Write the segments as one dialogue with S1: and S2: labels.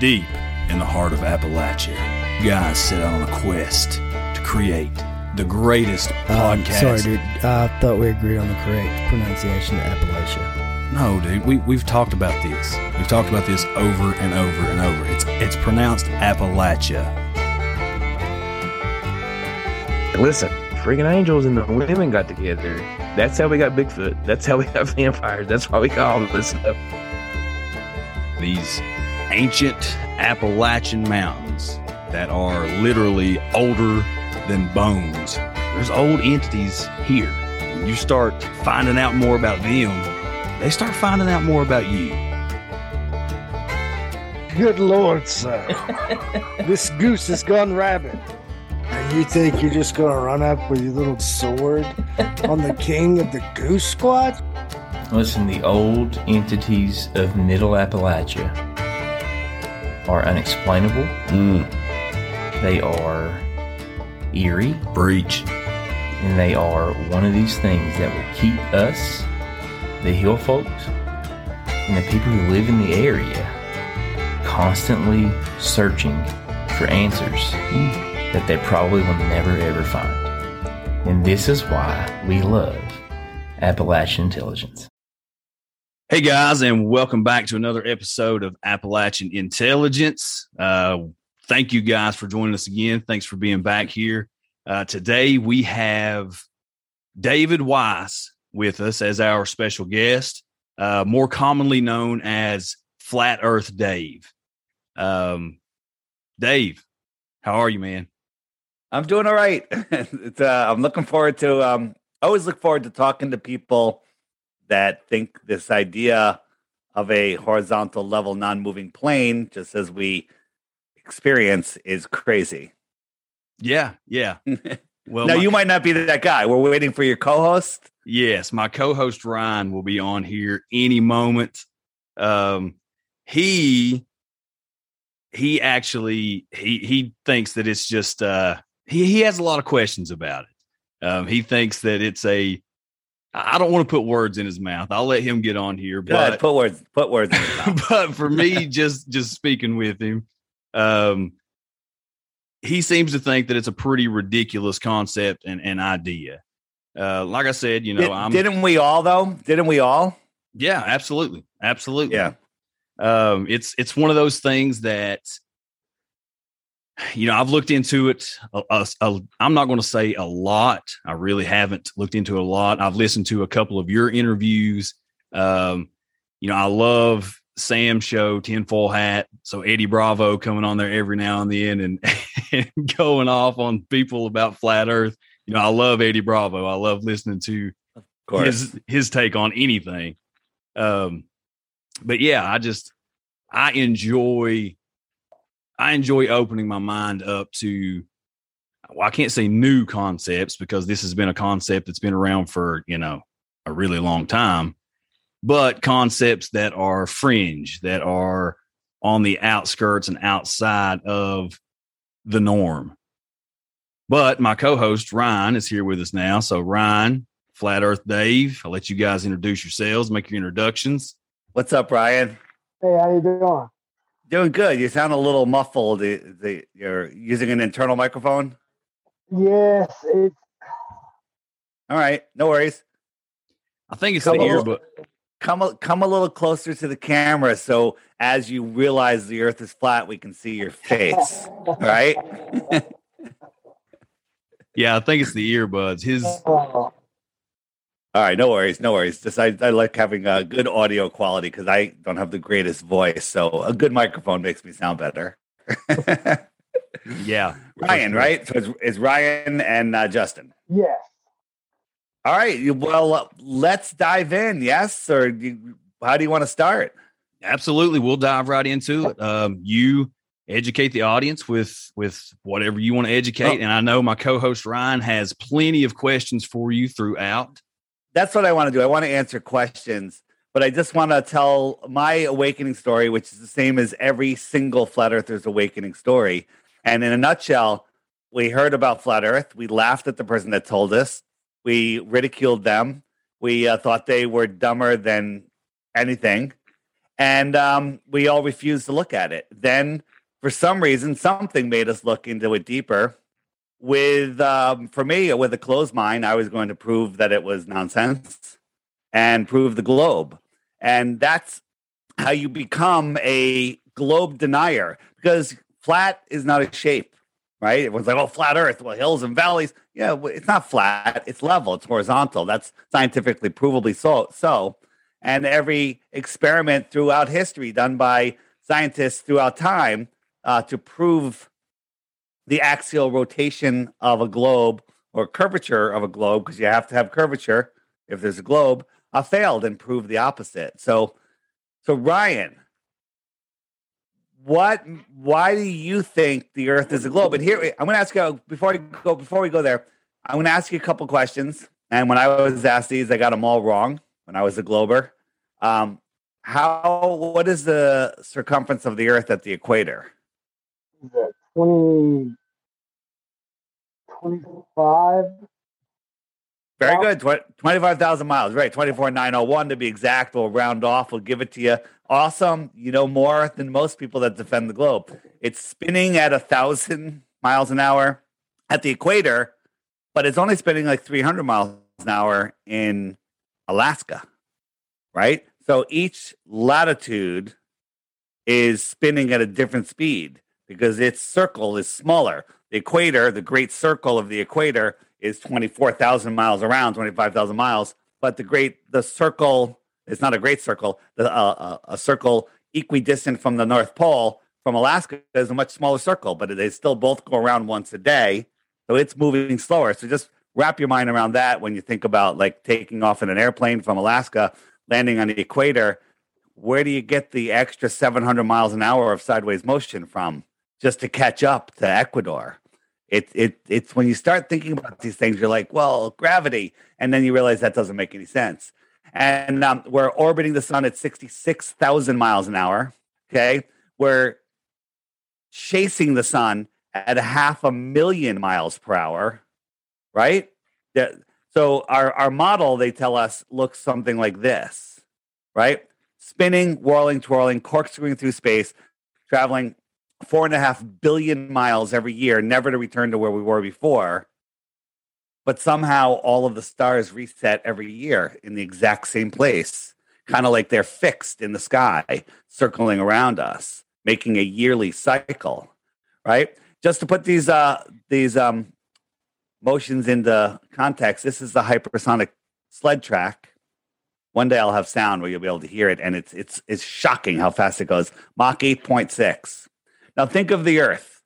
S1: Deep in the heart of Appalachia, guys set out on a quest to create the greatest
S2: Um,
S1: podcast.
S2: sorry, dude. I thought we agreed on the correct pronunciation of Appalachia.
S1: No, dude, we, we've talked about this. We've talked about this over and over and over. It's it's pronounced Appalachia.
S3: Listen, freaking angels and the women got together. That's how we got Bigfoot. That's how we got vampires. That's why we got all of this stuff.
S1: These ancient Appalachian mountains that are literally older than bones. There's old entities here. When you start finding out more about them, they start finding out more about you.
S4: Good lord, sir. this goose has gone rabid. And you think you're just gonna run up with your little sword on the king of the goose squad?
S5: Listen, the old entities of Middle Appalachia are unexplainable. Mm. They are eerie,
S1: Breach.
S5: and they are one of these things that will keep us, the hill folks, and the people who live in the area constantly searching for answers mm. that they probably will never ever find. And this is why we love Appalachian Intelligence.
S1: Hey guys, and welcome back to another episode of Appalachian Intelligence. Uh, thank you guys for joining us again. Thanks for being back here. Uh, today we have David Weiss with us as our special guest, uh, more commonly known as Flat Earth Dave. Um, Dave, how are you, man?
S6: I'm doing all right. uh, I'm looking forward to. Um, I always look forward to talking to people that think this idea of a horizontal level, non-moving plane, just as we experience, is crazy.
S1: Yeah, yeah. Well,
S6: now
S1: my-
S6: you might not be that guy. We're waiting for your co-host.
S1: Yes, my co-host Ryan will be on here any moment. Um, he he actually he he thinks that it's just uh he he has a lot of questions about it. Um, he thinks that it's a I don't want to put words in his mouth. I'll let him get on here,
S6: ahead,
S1: but
S6: put words. Put words. In his mouth.
S1: but for me, just just speaking with him, um, he seems to think that it's a pretty ridiculous concept and, and idea. Uh, like I said, you know,
S6: Did,
S1: I'm
S6: didn't we all though? Didn't we all?
S1: yeah, absolutely, absolutely.
S6: Yeah.
S1: um, it's it's one of those things that you know I've looked into it. A, a, a, I'm not going to say a lot. I really haven't looked into it a lot. I've listened to a couple of your interviews. Um, you know, I love Sam's show, Tinfoil Hat. So Eddie Bravo coming on there every now and then and, and going off on people about flat Earth. You know, I love Eddie Bravo. I love listening to his his take on anything. Um, but yeah, I just I enjoy I enjoy opening my mind up to well, I can't say new concepts because this has been a concept that's been around for, you know, a really long time, but concepts that are fringe, that are on the outskirts and outside of the norm. But my co-host Ryan is here with us now. So Ryan, Flat Earth Dave, I'll let you guys introduce yourselves, make your introductions.
S6: What's up, Ryan?
S4: Hey, how you doing?
S6: Doing good. You sound a little muffled. The, the, you're using an internal microphone.
S4: Yes, it's
S6: All right, no worries.
S1: I think it's
S6: Come
S1: the
S6: on.
S1: earbud.
S6: Come a, come a little closer to the camera, so as you realize the Earth is flat, we can see your face. right?
S1: Yeah, I think it's the earbuds. His
S4: oh,
S6: All right, no worries, no worries. Just I, I like having a good audio quality because I don't have the greatest voice, so a good microphone makes me sound better.
S1: yeah.
S6: Ryan, right? So it's, it's Ryan and uh, Justin.
S4: yes.
S6: All right. Well, uh, let's dive in. Yes, or you, how do you want to start?
S1: Absolutely. We'll dive right into it. Um, you educate the audience with with whatever you want to educate.
S6: Oh.
S1: And I know my co-host Ryan has plenty of questions for you throughout.
S6: That's what I want to do. I want to answer questions, but I just want to tell my awakening story, which is the same as every single flat earther's awakening story. And in a nutshell, we heard about flat earth. We laughed at the person that told us. We ridiculed them. We uh, thought they were dumber than anything. and um, we all refused to look at it. Then, for some reason, something made us look into it deeper. With um, for me, with a closed mind, I was going to prove that it was nonsense and prove the globe, and that's how you become a globe denier because flat is not a shape, right? Everyone's like, "Oh, flat Earth, well, hills and valleys." Yeah, it's not flat; it's level, it's horizontal. That's scientifically provably so. So, and every experiment throughout history done by scientists throughout time uh, to prove the axial rotation of a globe or curvature of a globe, because you have to have curvature if there's a globe, I failed and proved the opposite. So, so Ryan, what? Why do you think the Earth is a globe? And here, I'm going to ask you before we go. Before we go there, I'm going to ask you a couple questions. And when I was asked these, I got them all wrong when I was a glober. Um, how? What is the circumference of the Earth at the equator?
S4: 20, 25?
S6: Very good. Tw- 25,000 miles. Right. 24,901 to be exact. We'll round off. We'll give it to you. Awesome. You know more than most people that defend the globe. It's spinning at a thousand miles an hour at the equator, but it's only spinning like 300 miles an hour in Alaska. Right. So each latitude is spinning at a different speed because its circle is smaller. The equator, the great circle of the equator, is 24,000 miles around, 25,000 miles. But the great, the circle is not a great circle. The, uh, uh, a circle equidistant from the North Pole from Alaska is a much smaller circle, but they still both go around once a day. So it's moving slower. So just wrap your mind around that when you think about like taking off in an airplane from Alaska, landing on the equator. Where do you get the extra 700 miles an hour of sideways motion from just to catch up to Ecuador? It, it, it's when you start thinking about these things, you're like, well, gravity. And then you realize that doesn't make any sense. And um, we're orbiting the sun at 66,000 miles an hour. Okay. We're chasing the sun at a half a million miles per hour. Right. So our, our model, they tell us, looks something like this. Right. Spinning, whirling, twirling, corkscrewing through space, traveling four and a half billion miles every year, never to return to where we were before. But somehow all of the stars reset every year in the exact same place, kind of like they're fixed in the sky, circling around us, making a yearly cycle, right? Just to put these uh, these um, motions into context, this is the hypersonic sled track. One day I'll have sound where you'll be able to hear it, and it's it's it's shocking how fast it goes. Mach eight point six. Now think of the Earth,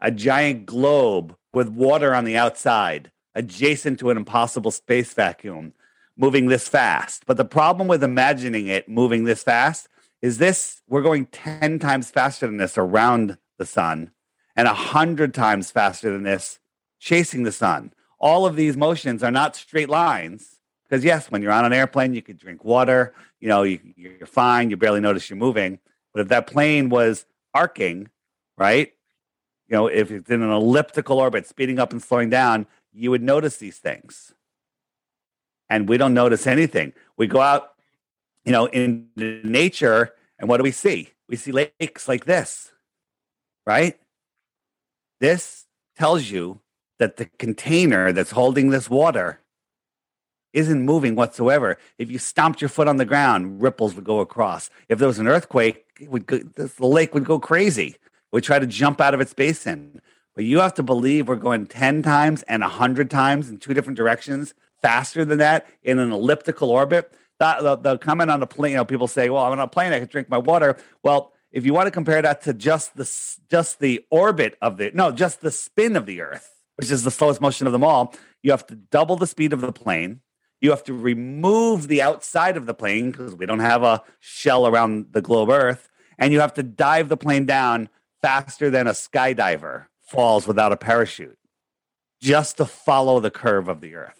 S6: a giant globe with water on the outside, adjacent to an impossible space vacuum, moving this fast. But the problem with imagining it moving this fast is this we're going 10 times faster than this around the sun and 100 times faster than this chasing the sun. All of these motions are not straight lines. Because, yes, when you're on an airplane, you could drink water, you know, you, you're fine, you barely notice you're moving. But if that plane was arcing, right? You know, if it's in an elliptical orbit, speeding up and slowing down, you would notice these things. And we don't notice anything. We go out, you know, in nature, and what do we see? We see lakes like this, right? This tells you that the container that's holding this water isn't moving whatsoever. If you stomped your foot on the ground, ripples would go across. If there was an earthquake, would go, the lake would go crazy. Would try to jump out of its basin. But you have to believe we're going 10 times and 100 times in two different directions faster than that in an elliptical orbit. The, the, the comment on the plane, you know, people say, well, I'm on a plane, I can drink my water. Well, if you want to compare that to just the, just the orbit of the, no, just the spin of the Earth, which is the slowest motion of them all, you have to double the speed of the plane. You have to remove the outside of the plane because we don't have a shell around the globe Earth. And you have to dive the plane down faster than a skydiver falls without a parachute just to follow the curve of the Earth.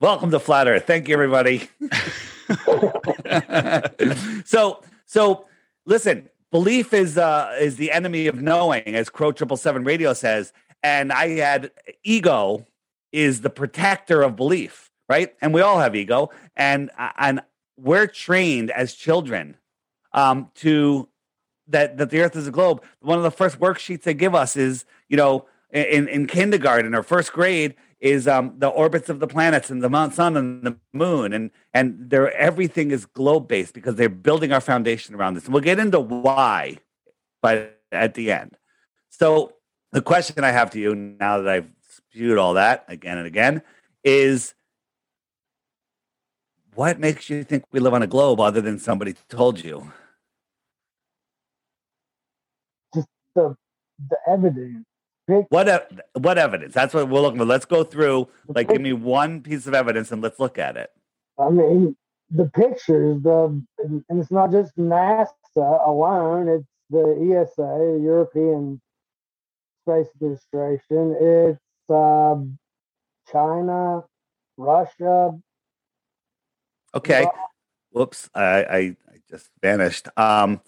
S6: Welcome to Flat Earth. Thank you, everybody. so, so listen. Belief is uh, is the enemy of knowing, as Crow Triple Seven Radio says. And I had ego is the protector of belief. right? And we all have ego, and and we're trained as children um, to that that the Earth is a globe. One of the first worksheets they give us is, you know, in in kindergarten or first grade is um, the orbits of the planets and the Mount Sun and the Moon, and and they're everything is globe based because they're building our foundation around this. And we'll get into why, but at the end. So the question I have to you now that I've spewed all that again and again is what makes you think we live on a globe other than somebody told you?
S4: Just the the evidence.
S6: What what evidence? That's what we're looking for. Let's go through. Like, give me one piece of evidence and let's look at it.
S4: I mean, the pictures, the and it's not just NASA alone. It's the ESA, the European Space Administration. It's um, China, Russia.
S6: Okay. Whoops. I, I, I just vanished. Um,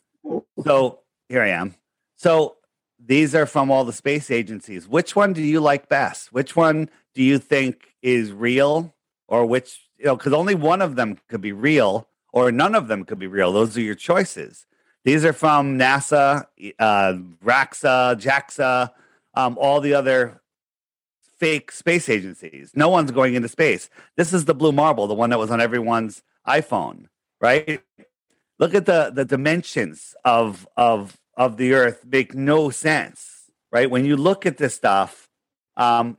S6: so here I am. So these are from all the space agencies. Which one do you like best? Which one do you think is real, or which you know? Because only one of them could be real, or none of them could be real. Those are your choices. These are from NASA, uh, RAXA, JAXA, um, all the other fake space agencies. No one's going into space. This is the blue marble, the one that was on everyone's iPhone, right? Look at the the dimensions of of of the Earth make no sense, right? When you look at this stuff, um,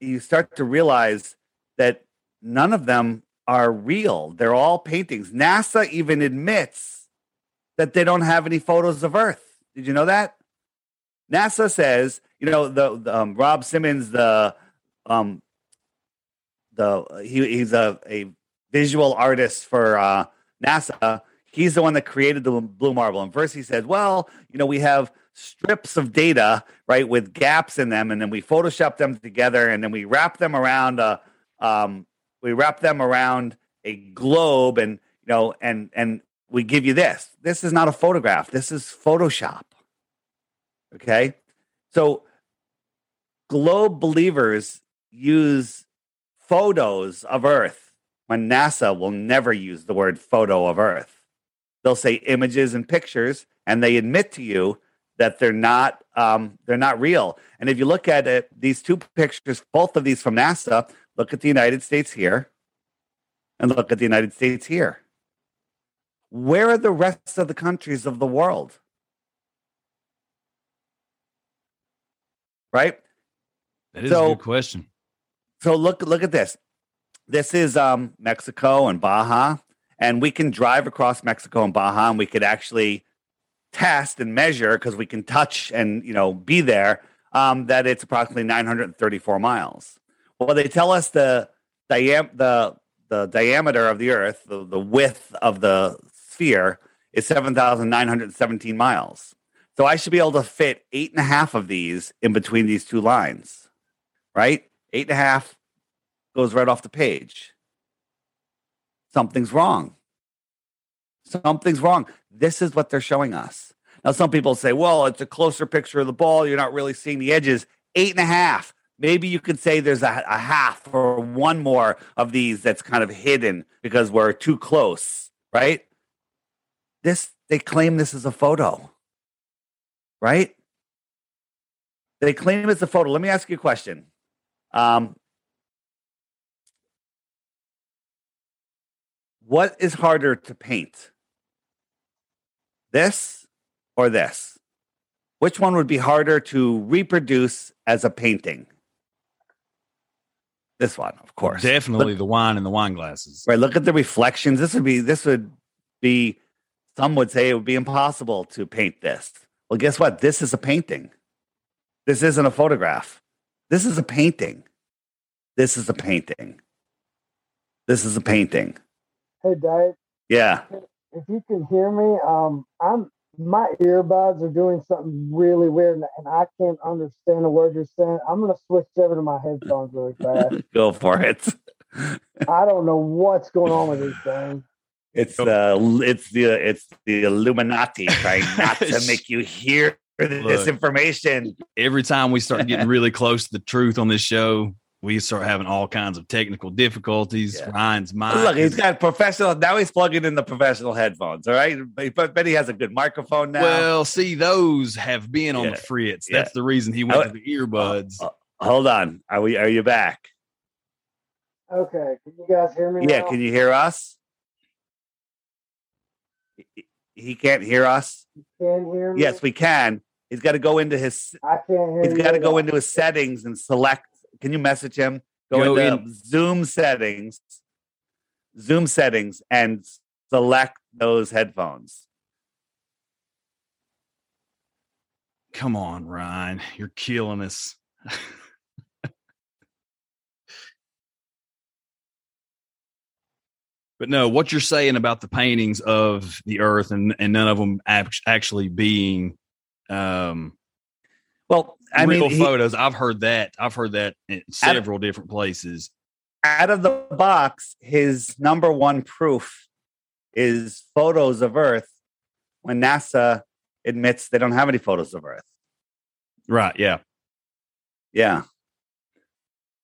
S6: you start to realize that none of them are real. They're all paintings. NASA even admits that they don't have any photos of Earth. Did you know that? NASA says, you know, the, the um, Rob Simmons, the um, the he, he's a, a visual artist for uh, NASA. He's the one that created the blue marble. And first he said, well, you know, we have strips of data, right, with gaps in them, and then we Photoshop them together, and then we wrap them around a, um, we wrap them around a globe, and you know, and and we give you this. This is not a photograph. This is Photoshop. Okay, so globe believers use photos of Earth when NASA will never use the word photo of Earth. They'll say images and pictures, and they admit to you that they're not um, they're not real. And if you look at it, these two pictures, both of these from NASA, look at the United States here, and look at the United States here. Where are the rest of the countries of the world? Right?
S1: That is
S6: So-
S1: a good question.
S6: So look look at this. This is um, Mexico and Baja, and we can drive across Mexico and Baja, and we could actually test and measure because we can touch and you know be there. Um, that it's approximately 934 miles. Well, they tell us the diam- the the diameter of the Earth, the, the width of the sphere, is 7,917 miles. So I should be able to fit eight and a half of these in between these two lines, right? Eight and a half goes right off the page. Something's wrong. Something's wrong. This is what they're showing us. Now, some people say, well, it's a closer picture of the ball. You're not really seeing the edges. Eight and a half. Maybe you could say there's a, a half or one more of these that's kind of hidden because we're too close, right? This, they claim this is a photo, right? They claim it's a photo. Let me ask you a question. Um, what is harder to paint? This or this? Which one would be harder to reproduce as a painting? This one, of course.
S1: Definitely the wine and the wine glasses.
S6: Right. Look at the reflections. This would be this would be some would say it would be impossible to paint this. Well, guess what? This is a painting. This isn't a photograph. This is a painting. This is a painting. This is a painting.
S4: Hey, Dave,
S6: Yeah.
S4: if you can hear me, um, I'm my earbuds are doing something really weird, and- and I can't understand a word you're saying. I'm gonna switch over to my headphones really fast.
S6: Go for it.
S4: I don't know what's going on with these things.
S6: It's the it's the it's the Illuminati trying not to make you hear this
S1: Look.
S6: information.
S1: Every time we start getting really close to the truth on this show, we start having all kinds of technical difficulties.
S6: Yeah.
S1: Ryan's mind.
S6: Look, he's got professional. Now he's plugging in the professional headphones. All right, but, but he has a good microphone now.
S1: Well, see, those have been on
S6: Yeah.
S1: the fritz.
S6: Yeah.
S1: That's the reason he went
S6: Oh,
S1: to the earbuds.
S6: Uh, hold on. Are we? Are you back?
S4: Okay, can you guys hear me?
S6: Yeah.
S4: now?
S6: Can you hear us? He- He can't hear us.
S4: Can hear me?
S6: Yes, we can. He's got to go into his.
S4: I can't hear
S6: He's
S4: you.
S6: got to go into his settings and select. Can you message him? Go,
S1: Go
S6: into
S1: in-
S6: Zoom settings, Zoom settings, and select those headphones.
S1: Come on, Ryan. You're killing us. but no, what you're saying about the paintings of the earth and, and none of them actually being um,
S6: Well, I
S1: real
S6: mean, he-
S1: photos. I've heard that. I've heard that in several different places.
S6: out of the box, his number one proof is photos of Earth when NASA admits they don't have any photos of Earth.
S1: Right. Yeah.
S6: Yeah.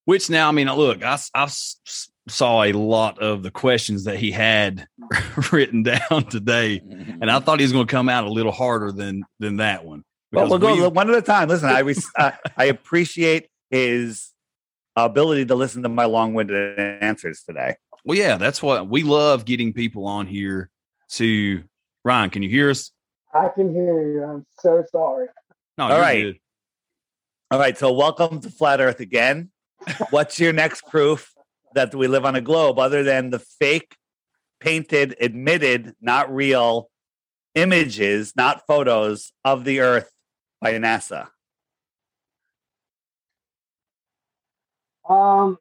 S1: Which now, I mean, look, I, s- I s- s- saw a lot of the questions that he had written down today, and I thought he was going to come out a little harder than than that one.
S6: Well, we'll go
S1: we-
S6: one at a time. Listen, I res- uh, I appreciate his ability to listen to my long-winded answers today.
S1: well, yeah, that's what we love getting people on here to. Ryan, can you hear us?
S4: I can hear you. I'm so sorry.
S1: No,
S6: All
S1: you're
S6: right.
S1: good.
S6: All right, so welcome to Flat Earth again. What's your next proof that we live on a globe other than the fake, painted, admitted, not real images, not photos of the Earth by NASA?
S4: Um,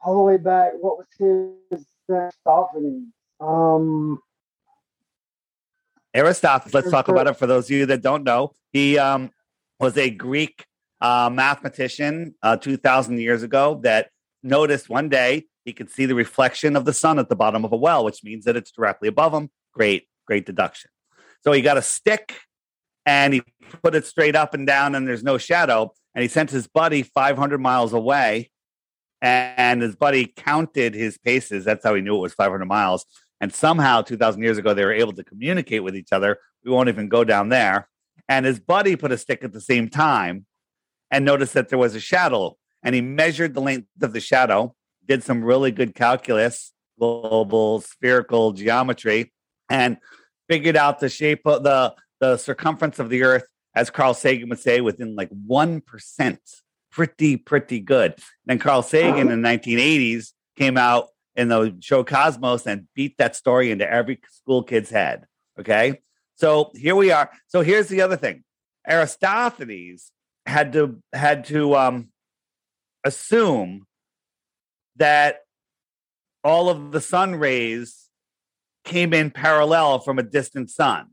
S4: all the way back, what was his Aristophanes? Um,
S6: Aristophanes, let's talk about it for those of you that don't know. He um, was a Greek uh, mathematician uh, 2,000 years ago that noticed one day he could see the reflection of the sun at the bottom of a well, which means that it's directly above him. Great, great deduction. So he got a stick and he put it straight up and down, and there's no shadow. And he sent his buddy 500 miles away, and his buddy counted his paces. That's how he knew it was 500 miles. And somehow, 2,000 years ago, they were able to communicate with each other. We won't even go down there. And his buddy put a stick at the same time and noticed that there was a shadow. And he measured the length of the shadow, did some really good calculus, global spherical geometry, and figured out the shape of the, the circumference of the earth, as Carl Sagan would say, within like 1%. Pretty, pretty good. Then Carl Sagan in the 1980s came out in the show Cosmos and beat that story into every school kid's head. Okay. So here we are. So here's the other thing. Aristophanes had to had to um assume that all of the sun rays came in parallel from a distant sun,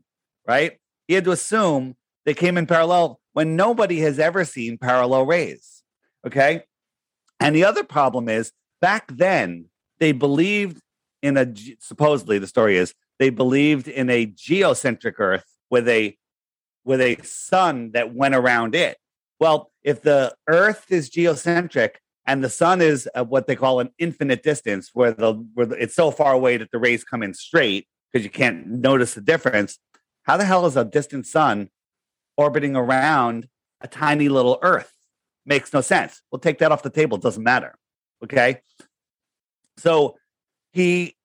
S6: right? He had to assume they came in parallel when nobody has ever seen parallel rays. Okay. And the other problem is back then they believed in a supposedly the story is they believed in a geocentric earth with a with a sun that went around it. Well, if the earth is geocentric and the sun is at what they call an infinite distance where the where the, it's so far away that the rays come in straight because you can't notice the difference, how the hell is a distant sun orbiting around a tiny little earth? Makes no sense. We'll take that off the table. It doesn't matter. Okay. So he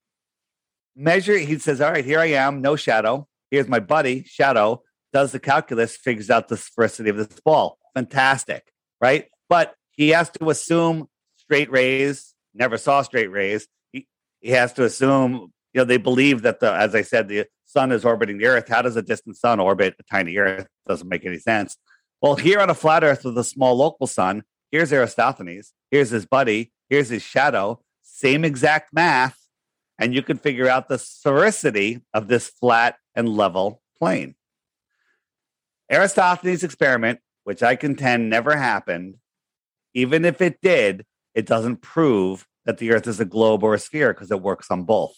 S6: measure he says, All right, here I am, no shadow. Here's my buddy, shadow, does the calculus, figures out the sphericity of this ball. Fantastic, right? But he has to assume straight rays, never saw straight rays. He, he has to assume, you know, they believe that the, as I said, the sun is orbiting the earth. How does a distant sun orbit a tiny earth? Doesn't make any sense. Well, here on a flat earth with a small local sun, here's Aristophanes, here's his buddy, here's his shadow, same exact math, and you can figure out the sphericity of this flat and level plane. Aristophanes' experiment, which I contend never happened, even if it did, it doesn't prove that the Earth is a globe or a sphere because it works on both.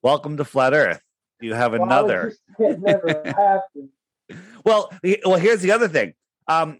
S6: Welcome to Flat Earth. You have
S4: would
S6: another?
S4: you It never happened.
S6: Well, well, here's the other thing. Um,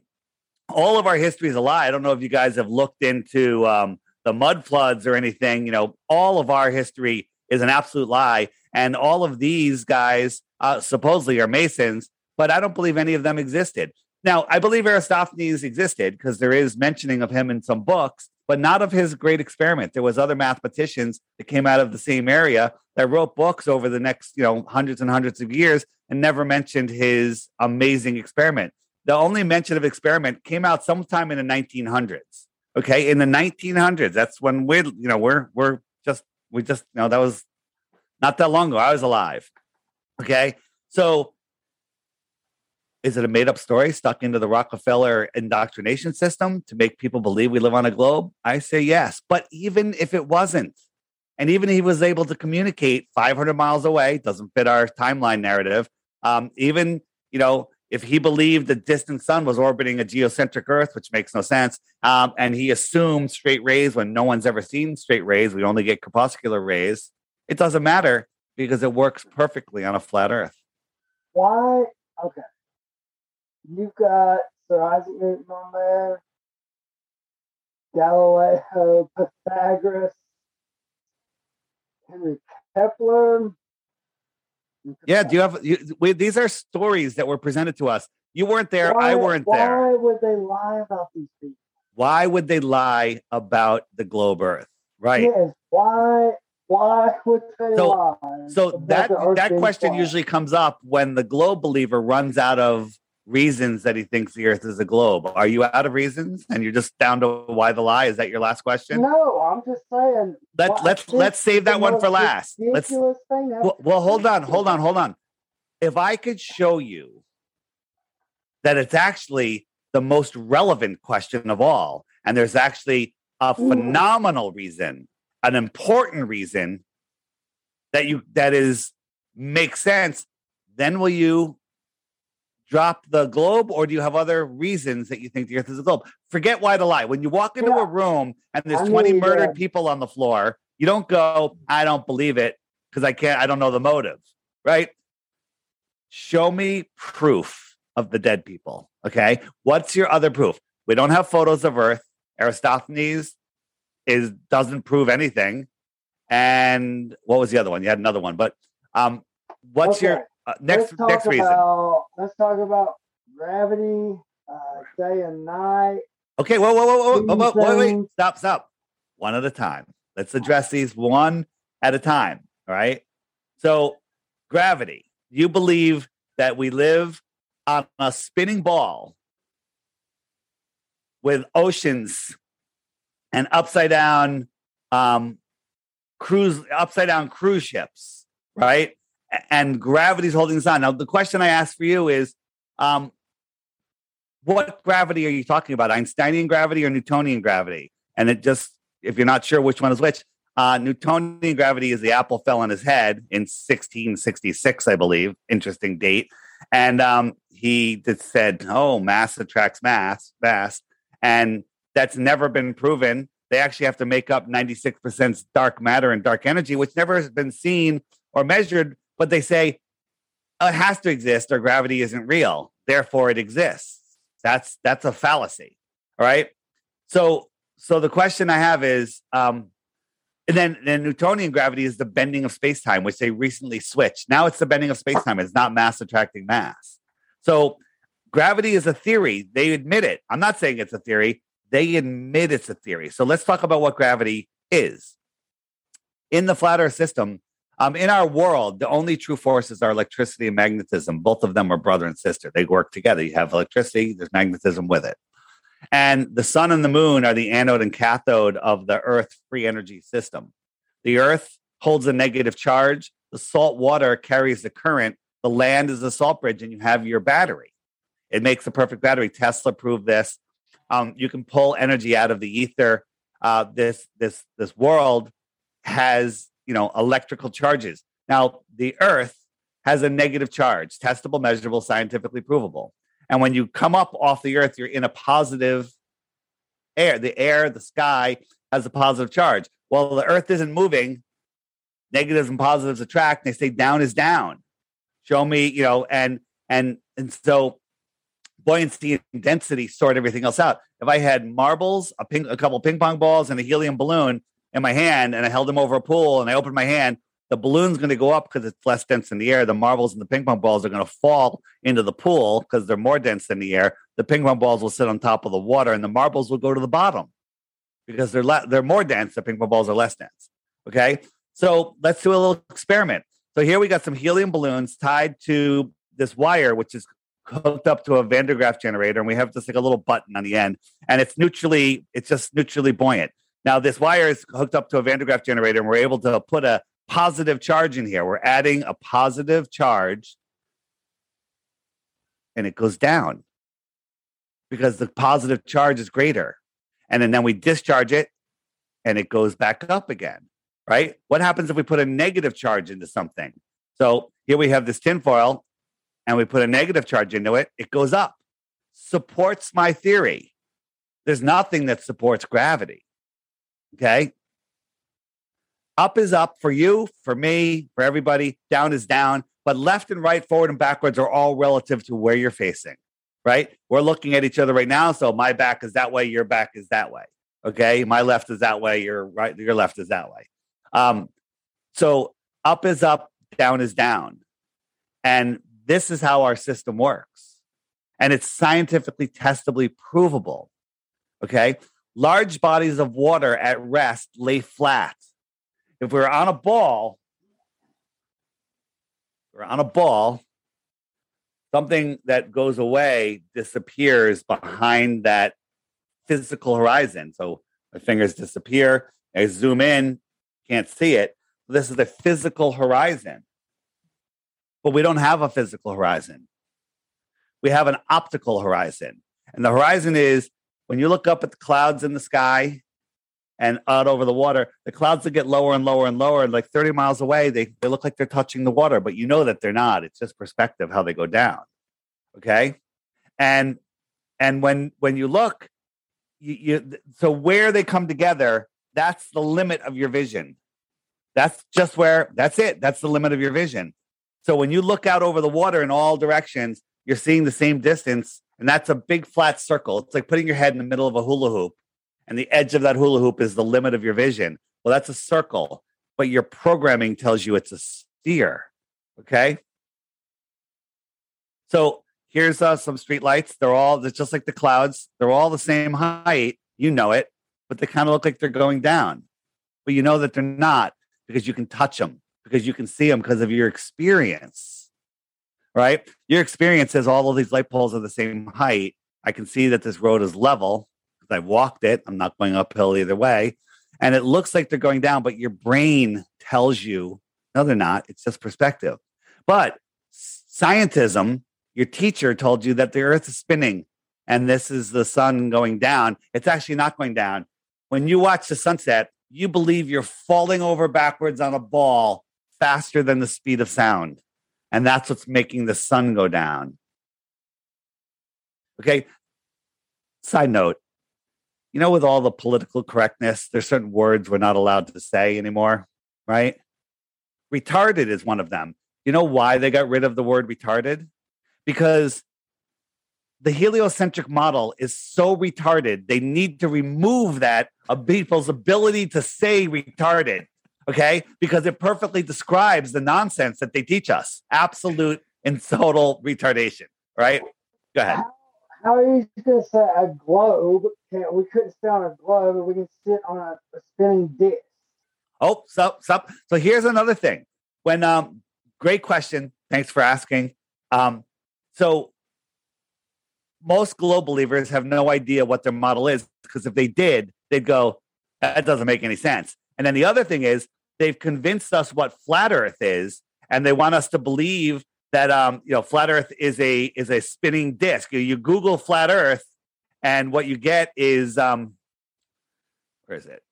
S6: all of our history is a lie. I don't know if you guys have looked into um, the mud floods or anything. You know, all of our history is an absolute lie. And all of these guys uh, supposedly are Masons, but I don't believe any of them existed. Now, I believe Aristophanes existed because there is mentioning of him in some books, but not of his great experiment. There was other mathematicians that came out of the same area that wrote books over the next, you know, hundreds and hundreds of years and never mentioned his amazing experiment. The only mention of experiment came out sometime in the 1900s. Okay, in the 1900s, that's when we're, you know, we're we're just we just, you know, that was not that long ago. I was alive. Okay, so is it a made up story stuck into the Rockefeller indoctrination system to make people believe we live on a globe? I say yes. But even if it wasn't, and even he was able to communicate 500 miles away, doesn't fit our timeline narrative. Um, even, you know, if he believed the distant sun was orbiting a geocentric Earth, which makes no sense, um, and he assumed straight rays when no one's ever seen straight rays, we only get corpuscular rays, it doesn't matter because it works perfectly on a flat Earth.
S7: Why? Okay. You've got Sir Isaac Newton on there, Galileo, Pythagoras, Henry Kepler.
S6: Yeah, do you have you, we, these are stories that were presented to us. You weren't there,
S7: why,
S6: I weren't
S7: why
S6: there.
S7: Why would they lie about these people?
S6: Why would they lie about the globe Earth? Right.
S7: Yes. Why? Why would they
S6: So-
S7: lie?
S6: So that that question
S7: flat?
S6: usually comes up when the globe believer runs out of reasons that he thinks the Earth is a globe. Are you out of reasons and you're just down to why the lie? Is that your last question?
S7: No, I'm just saying.
S6: Let
S7: why-
S6: let's let's save that one for last. Let's well, well, hold on, hold on, hold on. If I could show you that it's actually the most relevant question of all, and there's actually a phenomenal reason, an important reason that you that is makes sense, then will you drop the globe or do you have other reasons that you think the earth is a globe? Forget why the lie. When you walk into
S7: Yeah.
S6: a room and there's
S7: I
S6: 20
S7: mean,
S6: murdered
S7: uh,
S6: people on the floor, you don't go, I don't believe it because I can't, I don't know the motive, right? Show me proof of the dead people. Okay. What's your other proof? We don't have photos of Earth. Aristophanes is doesn't prove anything. And what was the other one? You had another one, but um, what's your
S7: Okay,
S6: uh, next
S7: let's talk
S6: next reason?
S7: about, Let's talk about gravity, uh, day and night.
S6: Okay, whoa, whoa, whoa, whoa, whoa, whoa, wait, wait, stop, stop. One at a time. Let's address these one at a time. All right. So, gravity. You believe that we live on a spinning ball with oceans and upside down um, cruise, upside down cruise ships, right? And gravity's holding us on. Now, the question I ask for you is, um, what gravity are you talking about? Einsteinian gravity or Newtonian gravity? And it just, if you're not sure which one is which, uh, Newtonian gravity is the apple fell on his head in 1666, I believe. Interesting date. And um, he just said, "Oh, mass attracts mass, mass," and that's never been proven. They actually have to make up 96% dark matter and dark energy, which never has been seen or measured. But they say "Oh, it has to exist, or gravity isn't real. Therefore, it exists. That's that's a fallacy. All right. So so the question I have is, um, and then then Newtonian gravity is the bending of space time, which they recently switched. Now it's the bending of space time. It's not mass attracting mass. So gravity is a theory. They admit it. I'm not saying it's a theory. They admit it's a theory. So let's talk about what gravity is. In the flat Earth system, um, in our world, the only true forces are electricity and magnetism. Both of them are brother and sister. They work together. You have electricity, there's magnetism with it. And the sun and the moon are the anode and cathode of the Earth free energy system. The Earth holds a negative charge. The salt water carries the current. The land is a salt bridge, and you have your battery. It makes a perfect battery. Tesla proved this. Um, you can pull energy out of the ether. Uh, this this this world has you know electrical charges. Now the Earth has a negative charge, testable, measurable, scientifically provable. And when you come up off the Earth, you're in a positive air. The air, the sky has a positive charge. Well, the Earth isn't moving. Negatives and positives attract. They say down is down. Show me, you know, and and and so buoyancy and density sort everything else out. If I had marbles, a ping, a couple ping pong balls, and a helium balloon in my hand, and I held them over a pool, and I opened my hand, the balloon's going to go up because it's less dense in the air. The marbles and the ping pong balls are going to fall into the pool because they're more dense in the air. The ping pong balls will sit on top of the water, and the marbles will go to the bottom because they're le- they're more dense. The ping pong balls are less dense. Okay, so let's do a little experiment. So here we got some helium balloons tied to this wire, which is hooked up to a Van de Graaff generator, and we have just like a little button on the end, and it's neutrally, it's just neutrally buoyant. Now this wire is hooked up to a Van de Graaff generator, and we're able to put a positive charge in here. We're adding a positive charge, and it goes down because the positive charge is greater, and then, then we discharge it, and it goes back up again. Right? What happens if we put a negative charge into something? So here we have this tinfoil and we put a negative charge into it, it goes up. Supports my theory. There's nothing that supports gravity. Okay. Up is up for you, for me, for everybody. Down is down. But left and right, forward and backwards are all relative to where you're facing, right? We're looking at each other right now. So my back is that way, your back is that way. Okay. My left is that way, your right, your left is that way. Um, so up is up, down is down. And this is how our system works. And it's scientifically testably provable. Okay. Large bodies of water at rest lay flat. If we're on a ball, we're on a ball, something that goes away disappears behind that physical horizon. So my fingers disappear. I zoom in, can't see it. This is a physical horizon but we don't have a physical horizon. We have an optical horizon. And the horizon is when you look up at the clouds in the sky and out over the water, the clouds that get lower and lower and lower, And like 30 miles away, they, they look like they're touching the water, but you know that they're not. It's just perspective how they go down. Okay. And and when when you look, you, you so where they come together, that's the limit of your vision. That's just where that's it. That's the limit of your vision. So when you look out over the water in all directions, you're seeing the same distance. And that's a big flat circle. It's like putting your head in the middle of a hula hoop, and the edge of that hula hoop is the limit of your vision. Well, that's a circle, but your programming tells you it's a sphere. Okay. So here's uh, some street lights. They're all they're just like the clouds. They're all the same height. You know it, but they kind of look like they're going down. But you know that they're not because you can touch them because you can see them because of your experience, right? Your experience says all of these light poles are the same height. I can see that this road is level because I walked it. I'm not going uphill either way. And it looks like they're going down, but your brain tells you, no, they're not. It's just perspective. But scientism, your teacher told you that the earth is spinning and this is the sun going down. It's actually not going down. When you watch the sunset, you believe you're falling over backwards on a ball faster than the speed of sound. And that's what's making the sun go down. Okay. Side note, you know, with all the political correctness, there's certain words we're not allowed to say anymore, right? Retarded is one of them. You know why they got rid of the word retarded? Because the heliocentric model is so retarded, they need to remove that of people's ability to say retarded okay? Because it perfectly describes the nonsense that they teach us. Absolute and total retardation, right? Go ahead.
S7: How, are you going to say a globe? Can, we couldn't sit on a globe, but we can sit on a, a spinning disc.
S6: Oh, so, so, so here's another thing. When, um, great question. Thanks for asking. Um, so most globe believers have no idea what their model is because if they did, they'd go, that doesn't make any sense. And then the other thing is they've convinced us what flat Earth is, and they want us to believe that um, you know flat Earth is a is a spinning disk. You, you Google flat Earth, and what you get is um, where is it?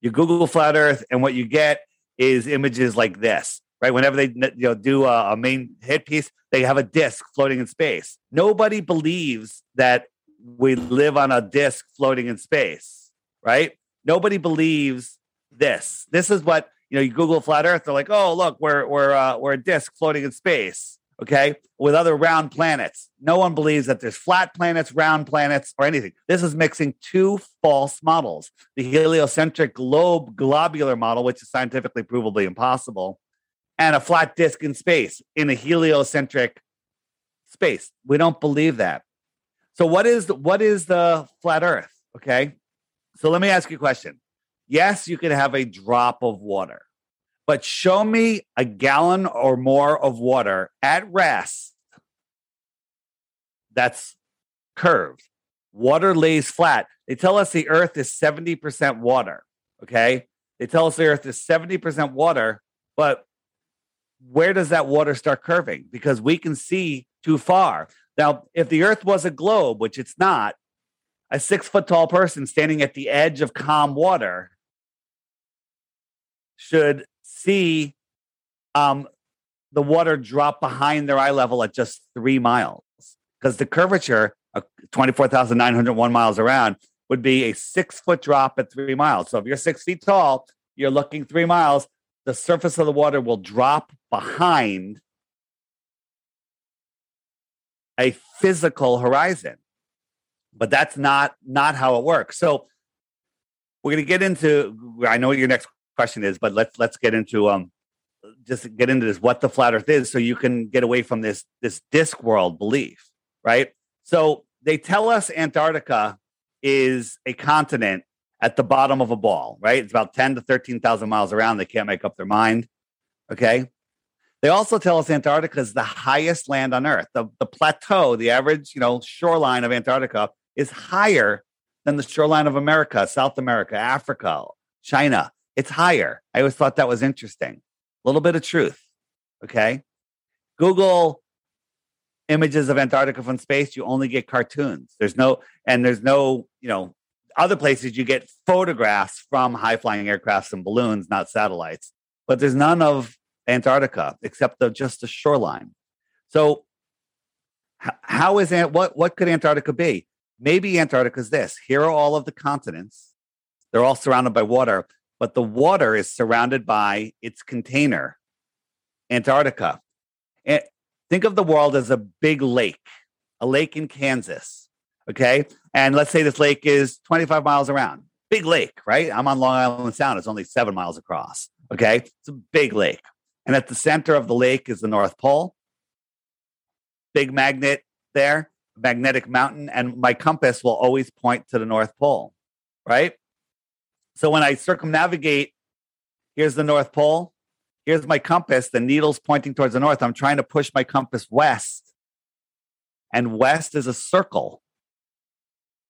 S6: You Google flat Earth, and what you get is images like this. Right, whenever they you know do a, a main hit piece, they have a disc floating in space. Nobody believes that we live on a disc floating in space. Right? Nobody believes this. This is what you know. You Google flat Earth, they're like, "Oh, look, we're we're uh, we're a disk floating in space." okay, with other round planets. No one believes that there's flat planets, round planets, or anything. This is mixing two false models the heliocentric globe globular model, which is scientifically provably impossible, and a flat disk in space in a heliocentric space. We don't believe that. So, what is what is the flat Earth? Okay, so let me ask you a question. Yes, you can have a drop of water but show me a gallon or more of water at rest that's curved. Water lays flat. They tell us the earth is 70% water. Okay. They tell us the earth is 70% water, but where does that water start curving? Because we can see too far. Now, if the earth was a globe, which it's not, a six foot tall person standing at the edge of calm water should see um, the water drop behind their eye level at just three miles because the curvature of 24,901 miles around would be a six foot drop at three miles. So if you're six feet tall, you're looking three miles, the surface of the water will drop behind a physical horizon. But that's not not how it works. So we're going to get into I know what your next question is, but let's let's get into um just get into this what the flat earth is so you can get away from this this disc world belief, right? So they tell us Antarctica is a continent at the bottom of a ball, right? It's about 10 to 13,000 miles around. They can't make up their mind. Okay. They also tell us Antarctica is the highest land on Earth. The, the plateau, the average, you know, shoreline of Antarctica is higher than the shoreline of America, South America, Africa, China. It's higher. I always thought that was interesting. A little bit of truth. Okay. Google images of Antarctica from space, you only get cartoons. There's no, and there's no, you know, other places you get photographs from high flying aircrafts and balloons, not satellites. But there's none of Antarctica except the, just the shoreline. So, how is what what could Antarctica be? Maybe Antarctica is this. Here are all of the continents. They're all surrounded by water but the water is surrounded by its container, Antarctica. And think of the world as a big lake, a lake in Kansas. Okay. And let's say this lake is 25 miles around. Big lake, right? I'm on Long Island Sound. It's only seven miles across. Okay. It's a big lake. And at the center of the lake is the North Pole. Big magnet there, magnetic mountain. And my compass will always point to the North Pole, right? So when I circumnavigate, here's the North Pole. Here's my compass. The needle's pointing towards the north. I'm trying to push my compass west. And west is a circle.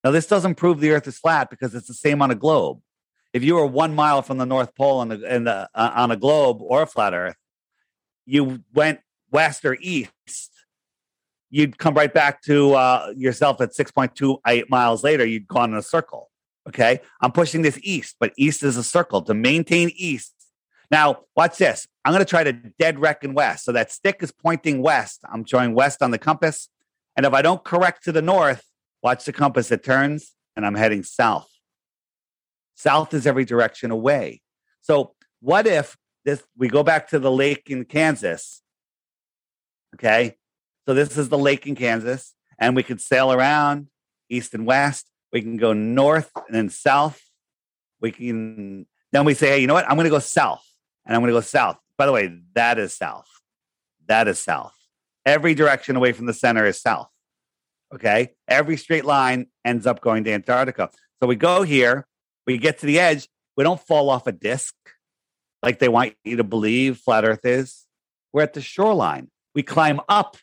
S6: Now, this doesn't prove the earth is flat because it's the same on a globe. If you were one mile from the North Pole on, the, the, uh, on a globe or a flat earth, you went west or east, you'd come right back to uh, yourself at 6.28 miles later. You'd gone in a circle. Okay. I'm pushing this east, but east is a circle to maintain east. Now, watch this. I'm going to try to dead reckon west. So that stick is pointing west. I'm showing west on the compass. And if I don't correct to the north, watch the compass. It turns and I'm heading south. South is every direction away. So what if this we go back to the lake in Kansas? Okay. So this is the lake in Kansas, and we could sail around east and west. We can go north and then south. We can then we say, hey, you know what? I'm going to go south, and I'm going to go south. By the way, that is south. That is south. Every direction away from the center is south. Okay. Every straight line ends up going to Antarctica. So we go here, we get to the edge, we don't fall off a disc like they want you to believe flat Earth is. We're at the shoreline. We climb up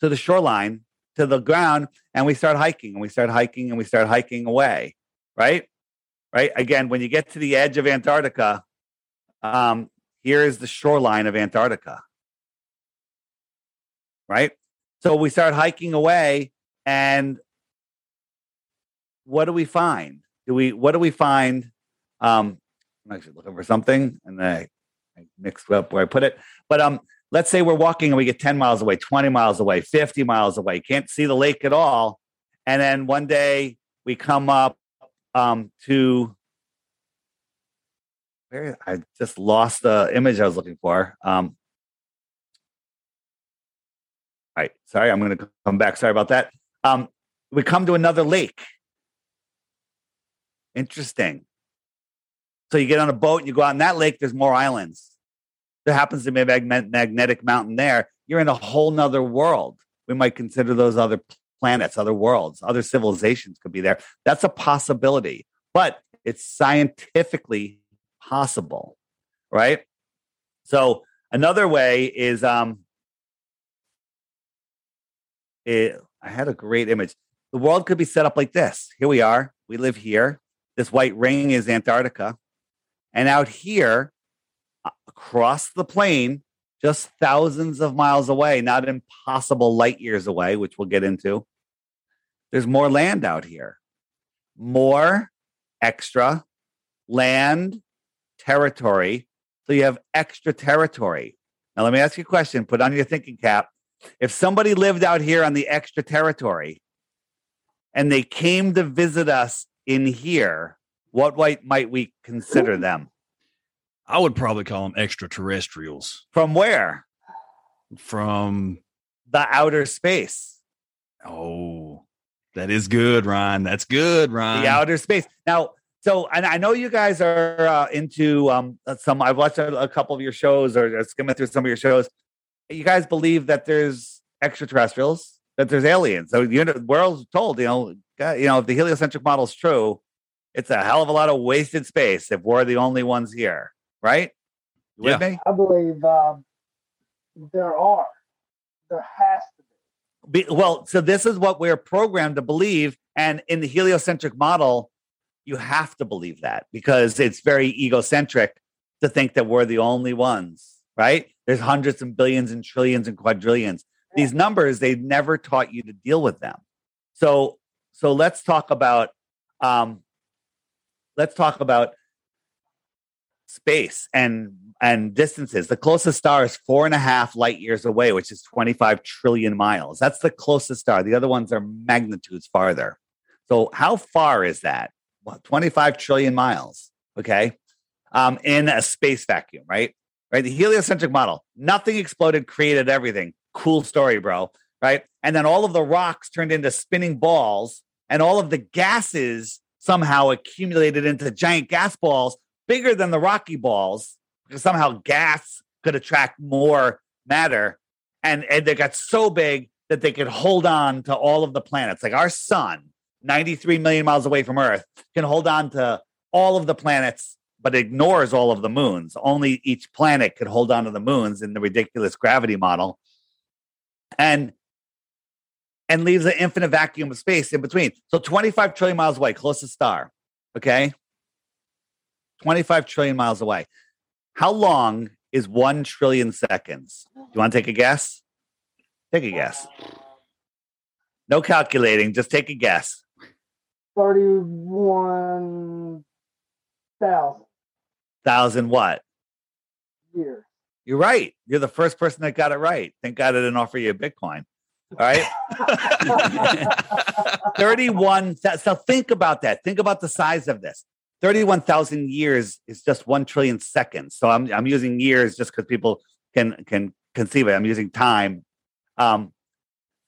S6: to the shoreline to the ground and we start hiking and we start hiking and we start hiking away right? Right? Again when you get to the edge of antarctica um here is the shoreline of antarctica. Right? So we start hiking away and what do we find? Do we what do we find? Um i'm actually looking for something and i, I mixed up where i put it. But um let's say we're walking and we get 10 miles away, 20 miles away, 50 miles away, can't see the lake at all. And then one day we come up um, to where I just lost the image I was looking for. Um, right. Sorry, I'm going to come back. Sorry about that. Um, we come to another lake. Interesting. So you get on a boat and you go out in that lake. There's more islands. There happens to be a mag- magnetic mountain there. You're in a whole nother world. We might consider those other planets, other worlds, other civilizations could be there. That's a possibility, but it's scientifically possible, right? So another way is um, it, I had a great image. The world could be set up like this. Here we are. We live here. This white ring is Antarctica. And out here, across the plane, just thousands of miles away, not impossible light years away, which we'll get into, there's more land out here. More extra land territory. So you have extra territory. Now, let me ask you a question. Put on your thinking cap. If somebody lived out here on the extra territory and they came to visit us in here, what might we consider them?
S1: I would probably call them extraterrestrials.
S6: From where?
S1: From
S6: the outer space.
S1: Oh, that is good, Ryan. That's good, Ryan.
S6: The outer space. Now, so, and I know you guys are uh, into um, some. I've watched a, a, couple of your shows or skimming through some of your shows. You guys believe that there's extraterrestrials, that there's aliens. So, you know, the world's told, you know, God, you know, if the heliocentric model is true, it's a hell of a lot of wasted space if we're the only ones here, right?
S1: You yeah.
S7: I believe um, there are. There has to
S6: be. be. Well, so this is what we're programmed to believe. And in the heliocentric model, you have to believe that because it's very egocentric to think that we're the only ones, right? There's hundreds and billions and trillions and quadrillions. These numbers, they never taught you to deal with them. So, so let's talk about um, let's talk about space and and distances. The closest star is four and a half light years away, which is 25 trillion miles. That's the closest star. The other ones are magnitudes farther. So, how far is that? Well, 25 trillion miles. Okay. Um, in a space vacuum, right? Right. The heliocentric model, nothing exploded, created everything. Cool story, bro. Right. And then all of the rocks turned into spinning balls, and all of the gases somehow accumulated into giant gas balls bigger than the rocky balls because somehow gas could attract more matter. And, and they got so big that they could hold on to all of the planets. Like our sun 93 million miles away from Earth, can hold on to all of the planets, but ignores all of the moons. Only each planet could hold on to the moons in the ridiculous gravity model. And and leaves an infinite vacuum of space in between. So 25 trillion miles away, closest star. Okay. 25 trillion miles away. How long is 1 trillion seconds? Do you want to take a guess? Take a guess. No calculating, just take a guess.
S7: 31,000.
S6: Thousand what?
S7: Years.
S6: You're right. You're the first person that got it right. Thank God I didn't offer you a Bitcoin. All right. 31. So think about that. Think about the size of this. 31,000 years is just 1 trillion seconds. So I'm, I'm using years just because people can, can conceive it. I'm using time. Um,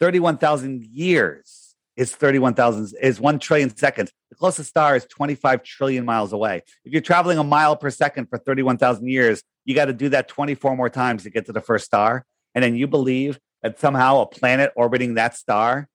S6: 31,000 years is 31,000 is 1 trillion seconds. The closest star is 25 trillion miles away. If you're traveling a mile per second for 31,000 years, you got to do that 24 more times to get to the first star. And then you believe that somehow a planet orbiting that star,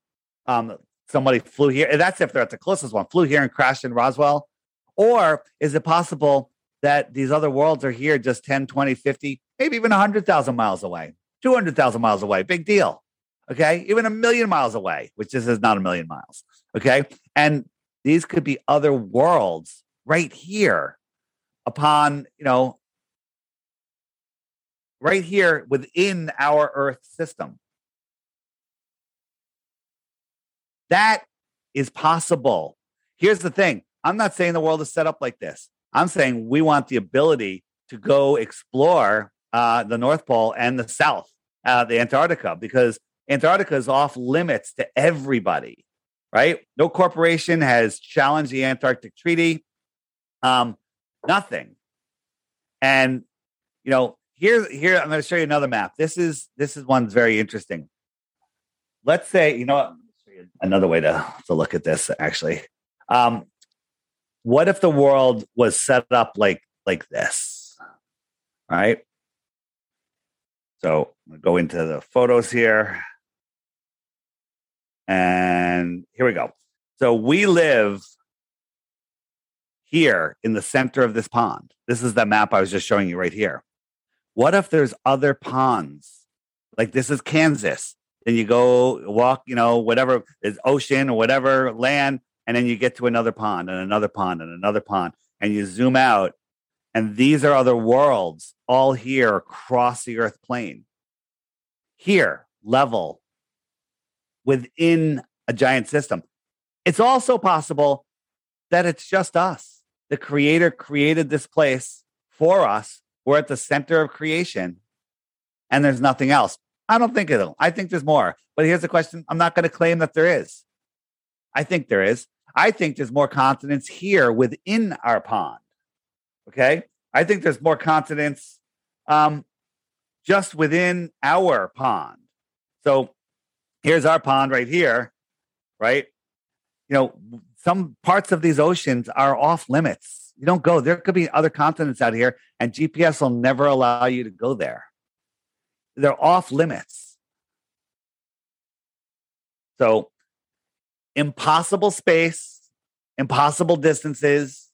S6: um, somebody flew here. That's if they're at the closest one, flew here and crashed in Roswell. Or is it possible that these other worlds are here just 10, 20, 50, maybe even 100,000 miles away, 200,000 miles away? Big deal. Okay. Even a million miles away, which this is not a million miles. Okay. And these could be other worlds right here upon, you know, right here within our Earth system. That is possible. Here's the thing I'm not saying the world is set up like this. I'm saying we want the ability to go explore uh, the North Pole and the South, uh, the Antarctica, because Antarctica is off limits to everybody, right? No corporation has challenged the Antarctic Treaty. Um, nothing. And you know, here, here I'm going to show you another map. This is this is one's very interesting. let's say you know another way to to look at this actually. Um, what if the world was set up like like this? Right. So I'm gonna go into the photos here. And here we go. So we live here in the center of this pond. This is the map I was just showing you right here. What if there's other ponds? Like this is Kansas. Then you go walk, you know, whatever is ocean or whatever land, and then you get to another pond and another pond and another pond, and you zoom out, and these are other worlds all here across the earth plane. Here, level within a giant system. It's also possible that it's just us. The creator created this place for us. We're at the center of creation and there's nothing else. I don't think it'll. I think there's more. But here's the question I'm not going to claim that there is. I think there is. I think there's more continents here within our pond. Okay. I think there's more continents um, just within our pond. So here's our pond right here, right? You know, some parts of these oceans are off limits. You don't go. There could be other continents out here, and GPS will never allow you to go there. They're off limits. So, impossible space, impossible distances,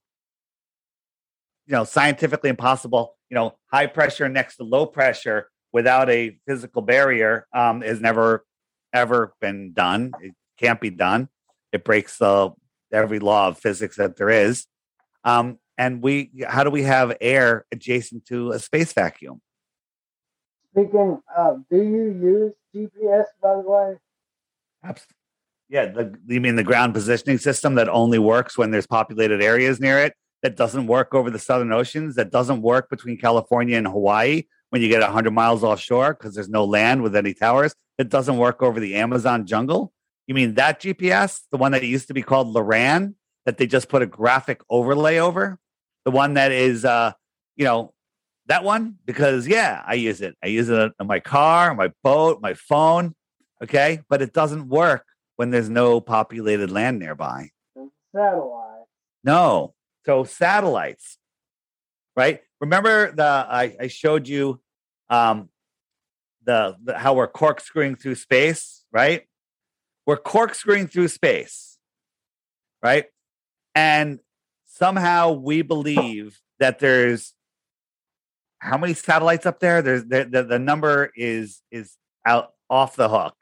S6: you know, scientifically impossible, you know, high pressure next to low pressure without a physical barrier um, has never ever been done. It can't be done. It breaks uh, every law of physics that there is. Um, and we, how do we have air adjacent to a space vacuum?
S7: Speaking, uh, do you use GPS by the way?
S6: Yeah, the, you mean the ground positioning system that only works when there's populated areas near it? That doesn't work over the southern oceans. That doesn't work between California and Hawaii when you get 100 miles offshore because there's no land with any towers. It doesn't work over the Amazon jungle. You mean that GPS, the one that used to be called Loran, that they just put a graphic overlay over? The one that is, uh, you know, that one? Because, yeah, I use it. I use it in my car, my boat, my phone. Okay. But it doesn't work when there's no populated land nearby.
S7: Satellite.
S6: No. So satellites, right? Remember the I, I showed you um the, the how we're corkscrewing through space, right? We're corkscrewing through space, right? And somehow we believe that there's how many satellites up there? There's the, the, the number is is out off the hook.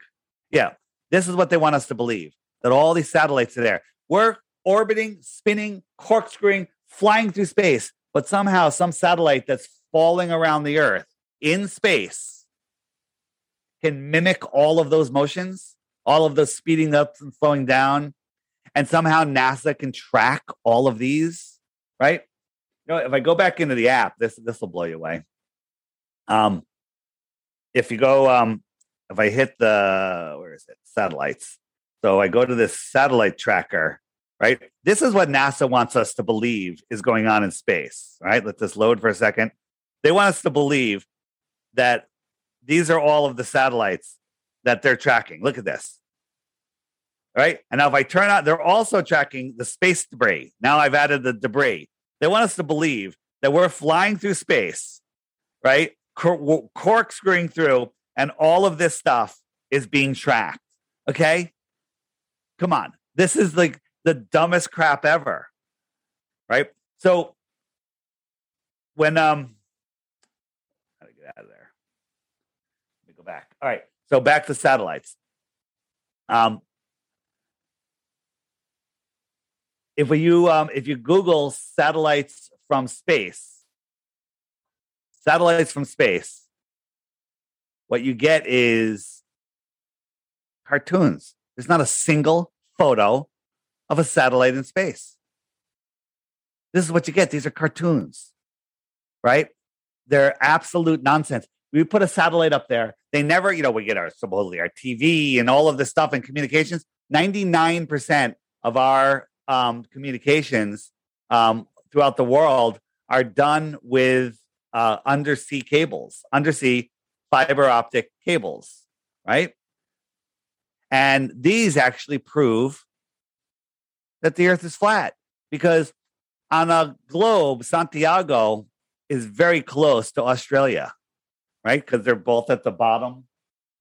S6: Yeah, this is what they want us to believe that all these satellites are there. We're orbiting, spinning, corkscrewing, flying through space, but somehow some satellite that's falling around the Earth in space can mimic all of those motions, all of those speeding up and slowing down. And somehow NASA can track all of these, right? You know, if I go back into the app, this this will blow you away. Um, if you go, um, if I hit the where is it? Satellites. So I go to this satellite tracker, right? This is what NASA wants us to believe is going on in space, right? Let this load for a second. They want us to believe that these are all of the satellites that they're tracking. Look at this. Right. And now if I turn out, they're also tracking the space debris. Now I've added the debris. They want us to believe that we're flying through space, right? Cor- corkscrewing through, and all of this stuff is being tracked. Okay. Come on. This is like the dumbest crap ever. Right. So when, um, how to get out of there? Let me go back. All right. So back to satellites. Um, if you um, if you Google satellites from space, satellites from space, what you get is cartoons. There's not a single photo of a satellite in space. This is what you get. These are cartoons, right? They're absolute nonsense. We put a satellite up there. They never, you know, we get our supposedly our TV and all of this stuff and communications. 99% of our um, communications um, throughout the world are done with uh, undersea cables, undersea fiber optic cables, right? And these actually prove that the earth is flat because on a globe, Santiago is very close to Australia, right? Because they're both at the bottom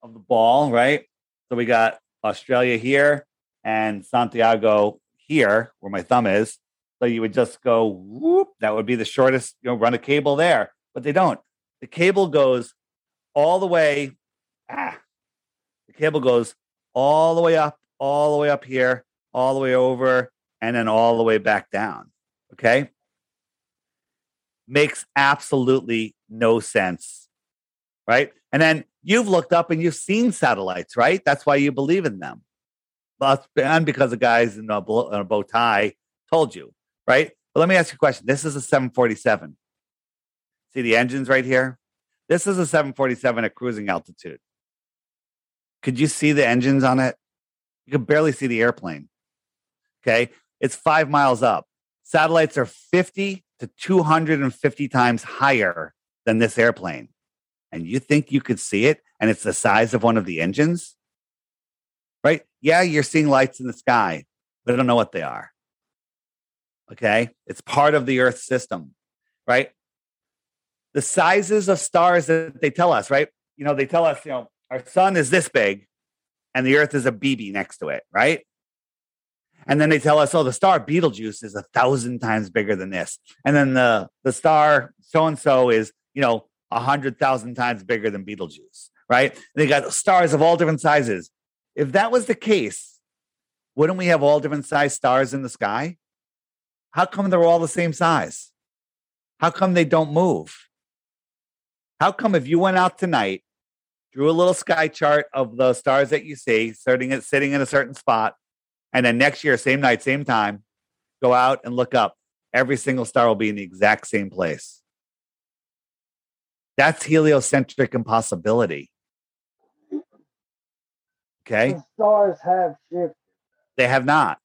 S6: of the ball, right? So we got Australia here and Santiago here, where my thumb is. So you would just go whoop, that would be the shortest, you know, run a cable there, but they don't. The cable goes all the way, ah, the cable goes all the way up, all the way up here, all the way over, and then all the way back down. Okay. Makes absolutely no sense. Right. And then you've looked up and you've seen satellites, right? That's why you believe in them. But, and because the guys in a, in a bow tie told you, right? But let me ask you a question. This is a 747. See the engines right here? This is a 747 at cruising altitude. Could you see the engines on it? You could barely see the airplane. Okay. It's five miles up. Satellites are 50 to 250 times higher than this airplane. And you think you could see it and it's the size of one of the engines? Right? Yeah, you're seeing lights in the sky, but I don't know what they are. Okay. It's part of the Earth system, right? The sizes of stars that they tell us, right? You know, they tell us, you know, our sun is this big and the Earth is a BB next to it, right? And then they tell us, oh, the star Betelgeuse is a thousand times bigger than this. And then the, the star so and so is, you know, a hundred thousand times bigger than Betelgeuse, right? And they got stars of all different sizes. If that was the case, wouldn't we have all different size stars in the sky? How come they're all the same size? How come they don't move? How come if you went out tonight, drew a little sky chart of the stars that you see, sitting at sitting in a certain spot, and then next year, same night, same time, go out and look up. Every single star will be in the exact same place. That's heliocentric impossibility. Okay.
S7: The stars have shifted.
S6: They have not.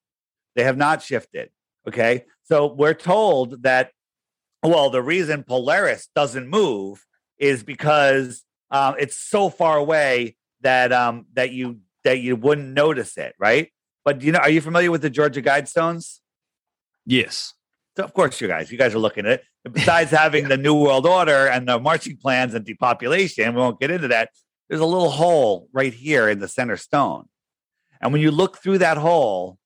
S6: They have not shifted. Okay. So we're told that, well, the reason Polaris doesn't move is because um, it's so far away that um, that you that you wouldn't notice it, right? But you know, are you familiar with the Georgia Guidestones?
S1: Yes.
S6: So of course, you guys, you guys are looking at it. Besides having the New World Order and the marching plans and depopulation, we won't get into that. There's a little hole right here in the center stone. And when you look through that hole,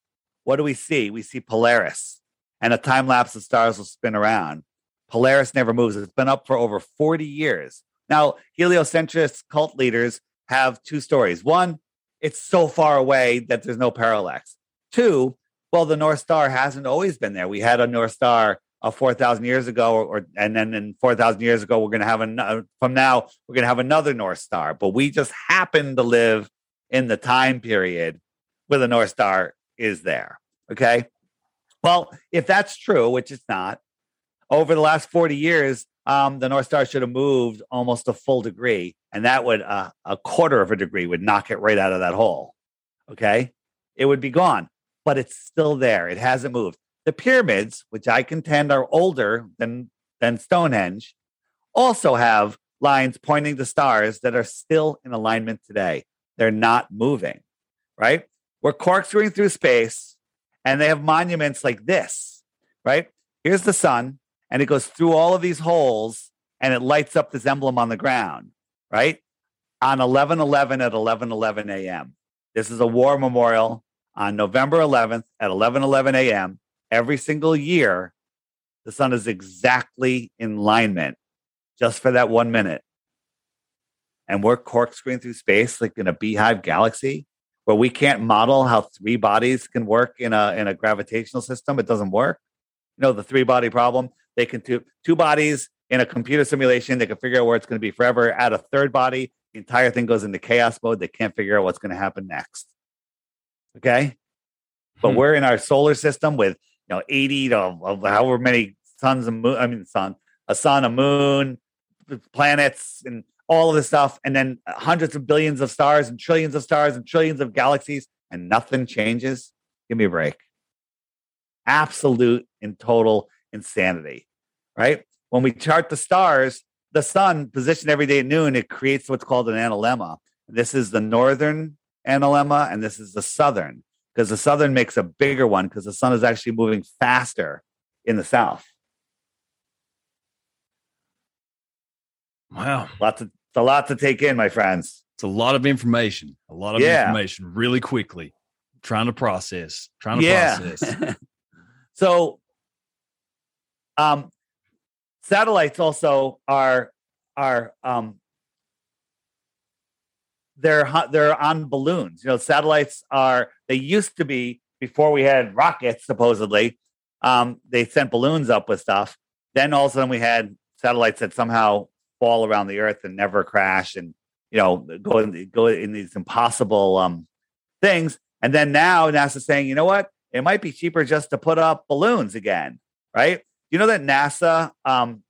S6: what do we see? We see Polaris and a time lapse of stars will spin around. Polaris never moves. It's been up for over 40 years. Now, heliocentrist cult leaders have two stories. One, it's so far away that there's no parallax. Two, well, the North Star hasn't always been there. We had a North Star uh, 4,000 years ago, or, or and then in 4,000 years ago, we're going to have another, from now, we're going to have another North Star. But we just happen to live in the time period where the North Star is there. Okay. Well, if that's true, which it's not, over the last 40 years, um, the North Star should have moved almost a full degree, and that would uh, a quarter of a degree would knock it right out of that hole. Okay, it would be gone, but it's still there. It hasn't moved. The pyramids, which I contend are older than than Stonehenge, also have lines pointing to stars that are still in alignment today. They're not moving. Right? We're corkscrewing through space, and they have monuments like this. Right? Here's the sun and it goes through all of these holes and it lights up this emblem on the ground, right? On 11 11 at 11 11 a.m. This is a war memorial on November 11th at 11 11 a.m. Every single year, the sun is exactly in alignment just for that one minute. And we're corkscrewing through space like in a beehive galaxy where we can't model how three bodies can work in a, in a gravitational system. It doesn't work. You know, the three body problem. They can do two bodies in a computer simulation. They can figure out where it's going to be forever. Add a third body, the entire thing goes into chaos mode. They can't figure out what's going to happen next. Okay, but hmm. we're in our solar system with you know eighty to of however many suns and moon. I mean, sun, a sun, a moon, planets, and all of this stuff, and then hundreds of billions of stars and trillions of stars and trillions of galaxies, and nothing changes. Give me a break. Absolute and total insanity right? When we chart the stars, the sun positioned every day at noon, it creates what's called an analemma. This is the northern analemma, and this is the southern because the southern makes a bigger one because the sun is actually moving faster in the south.
S1: Wow.
S6: Lots of, it's a lot to take in, my friends.
S1: It's a lot of information. A lot of
S6: Yeah.
S1: information really quickly. Trying to process. Trying to
S6: yeah.
S1: process.
S6: so, um, satellites also are are um they're they're on balloons. You know, satellites are they used to be before we had rockets. Supposedly, um, they sent balloons up with stuff. Then all of a sudden we had satellites that somehow fall around the Earth and never crash, and you know go in, go in these impossible um things. And then now NASA's saying, you know what? It might be cheaper just to put up balloons again, right? You know that NASA um,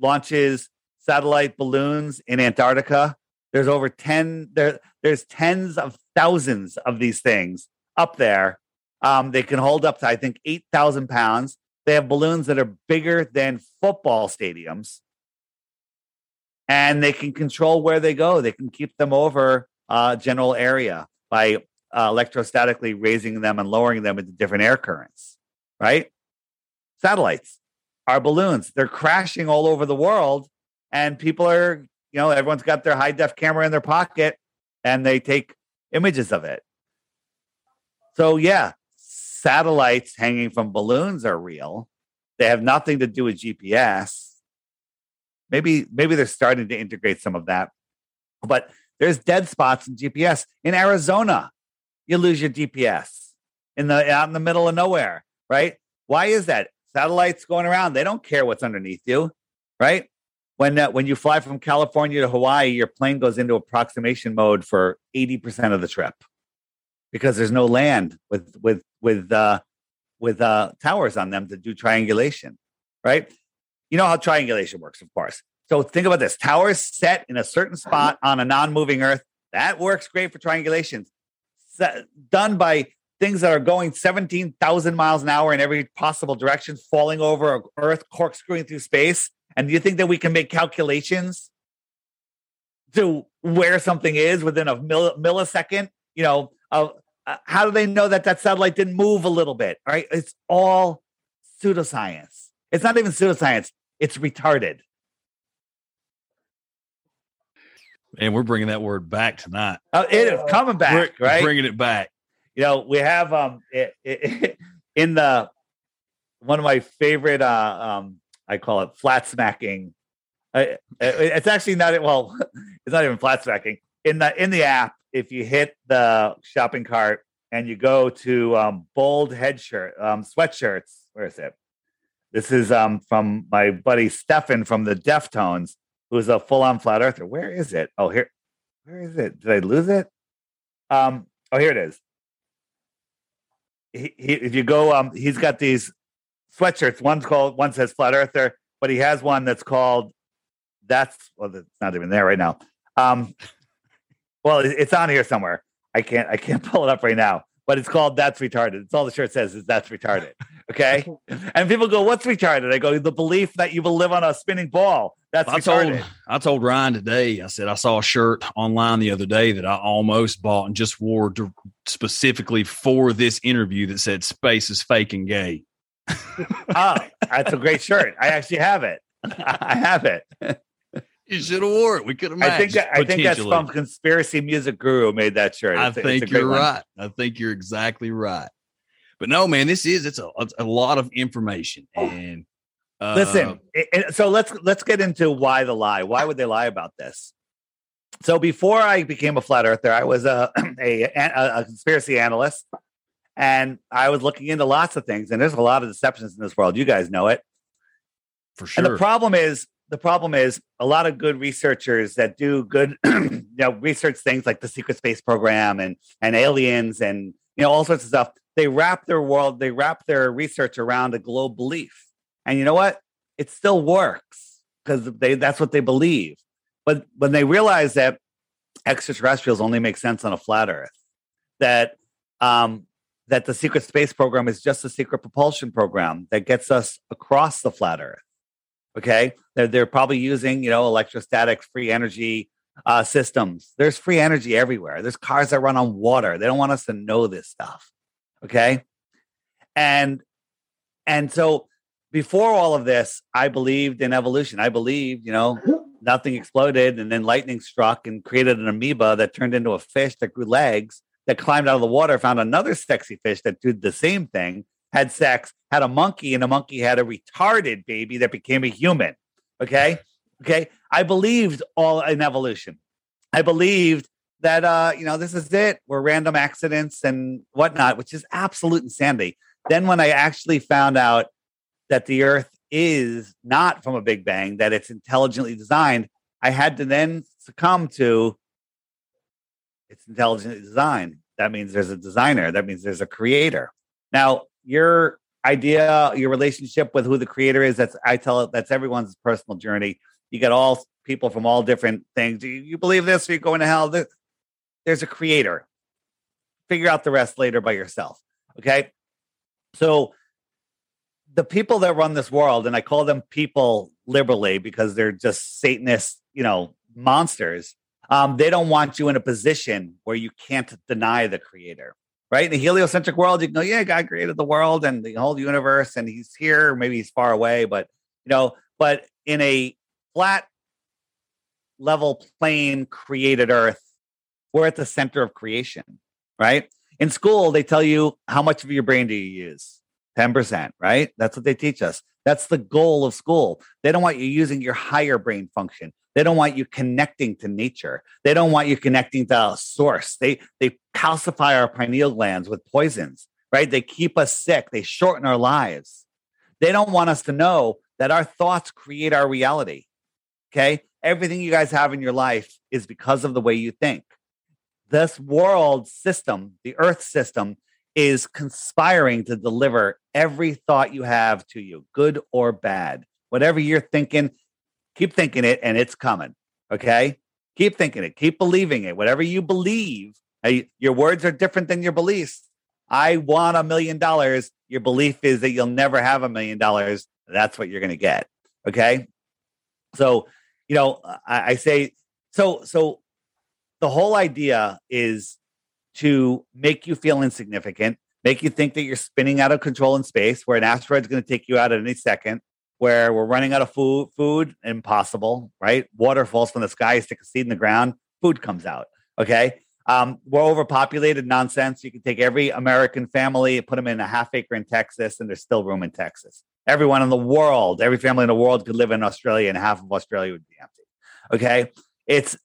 S6: launches satellite balloons in Antarctica. There's over 10 there there's tens of thousands of these things up there. Um, they can hold up to I think 8,000 pounds. They have balloons that are bigger than football stadiums. And they can control where they go. They can keep them over uh, general area by uh, electrostatically raising them and lowering them into different air currents, right? Satellites are balloons. They're crashing all over the world, and people are, you know, everyone's got their high def camera in their pocket and they take images of it. So, yeah, satellites hanging from balloons are real. They have nothing to do with GPS. Maybe, maybe they're starting to integrate some of that, but there's dead spots in GPS in Arizona. You lose your GPS in the out in the middle of nowhere, right? Why is that? Satellites going around, they don't care what's underneath you, right? When uh, when you fly from California to Hawaii, your plane goes into approximation mode for 80% of the trip because there's no land with with with uh with uh towers on them to do triangulation, right? You know how triangulation works, of course. So think about this towers set in a certain spot on a non moving Earth. That works great for triangulations. Done by things that are going 17,000 miles an hour in every possible direction, falling over Earth, corkscrewing through space. And do you think that we can make calculations to where something is within a mill- millisecond? You know, uh, uh, how do they know that that satellite didn't move a little bit? All right. It's all pseudoscience. It's not even pseudoscience, it's retarded.
S1: And we're bringing that word back tonight.
S6: Uh, it is coming back,
S1: We're
S6: right?
S1: Bringing it back.
S6: You know, we have um it, it, in the one of my favorite uh um I call it flat smacking. It's actually not well, it's not even flat smacking. In the in the app, if you hit the shopping cart and you go to um bold head shirt, um sweatshirts, where is it? This is um from my buddy Stefan from the Deftones, who's a full-on flat earther. Where is it? Oh, here, where is it? Did I lose it? Um, oh, here it is he, he, if you go, um, he's got these sweatshirts. One's called, one says Flat Earther, but he has one that's called. That's well, it's not even there right now. Um, well, it's on here somewhere. I can't, I can't pull it up right now. But it's called "That's Retarded." It's all the shirt says is "That's retarded." Okay, and people go, "What's retarded?" I go, "The belief that you will live on a spinning ball." That's
S1: I told. I told Ryan today. I said I saw a shirt online the other day that I almost bought and just wore to, specifically for this interview that said "Space is fake and gay."
S6: oh, that's a great shirt. I actually have it. I have it.
S1: You should have wore it. We could have
S6: I think I think that's from Conspiracy Music Guru made that shirt.
S1: I
S6: It's a
S1: think you're
S6: one.
S1: right. I think you're exactly right. But no, man, this is it's a, it's a lot of information oh. and uh,
S6: Listen, i- i- so let's let's get into why the lie. Why would they lie about this? So before I became a flat earther, I was a a, a, a conspiracy analyst, and I was looking into lots of things. And there's a lot of deceptions in this world. You guys know it.
S1: for sure.
S6: And the problem is, the problem is a lot of good researchers that do good, you know, research things like the secret space program and and aliens and you know all sorts of stuff. They wrap their world, they wrap their research around a globe belief, and you know what? It still works because they that's what they believe. But when they realize that extraterrestrials only make sense on a flat Earth, that um, that the secret space program is just a secret propulsion program that gets us across the flat Earth okay they're, they're probably using you know electrostatic free energy uh, systems. There's free energy everywhere. There's cars that run on water. They don't want us to know this stuff. Okay. And and so before all of this, I believed in evolution. I believed, you know, nothing exploded and then lightning struck and created an amoeba that turned into a fish that grew legs, that climbed out of the water, found another sexy fish that did the same thing, had sex, had a monkey, and the monkey had a retarded baby that became a human. Okay. Okay. I believed all in evolution. I believed that uh, you know, this is it. We're random accidents and whatnot, which is absolute insanity. Then when I actually found out that the earth is not from a big bang, that it's intelligently designed, I had to then succumb to it's intelligently designed. That means there's a designer. That means there's a creator. Now, your idea, your relationship with who the creator is, that's I tell it that's everyone's personal journey. You get all people from all different things. You, you believe this, or you're going to hell. There's a creator. Figure out the rest later by yourself. Okay. So the people that run this world, and I call them people liberally because they're just Satanist, you know, monsters. Um, they don't want you in a position where you can't deny the creator, right? In the heliocentric world, you can go, yeah, God created the world and the whole universe, and he's here, maybe he's far away, but you know, but in a flat level plane created earth, we're at the center of creation, right? In school, they tell you how much of your brain do you use? 10%, right? That's what they teach us. That's the goal of school. They don't want you using your higher brain function. They don't want you connecting to nature. They don't want you connecting to a source. They they calcify our pineal glands with poisons, right? They keep us sick. They shorten our lives. They don't want us to know that our thoughts create our reality. Okay? Everything you guys have in your life is because of the way you think. This world system, the earth system, is conspiring to deliver every thought you have to you, good or bad. Whatever you're thinking, keep thinking it and it's coming. Okay? Keep thinking it, keep believing it. Whatever you believe, your words are different than your beliefs. I want a million dollars. Your belief is that you'll never have a million dollars. That's what you're going to get. Okay? So, you know, I, I say so so the whole idea is to make you feel insignificant, make you think that you're spinning out of control in space, where an asteroid's going to take you out at any second, where we're running out of food, food, impossible, right? Water falls from the sky, you stick a seed in the ground, food comes out. Okay. Um, we're overpopulated nonsense. You can take every American family, put them in a half acre in Texas, and there's still room in Texas. Everyone in the world, every family in the world could live in Australia, and half of Australia would be empty. Okay. It's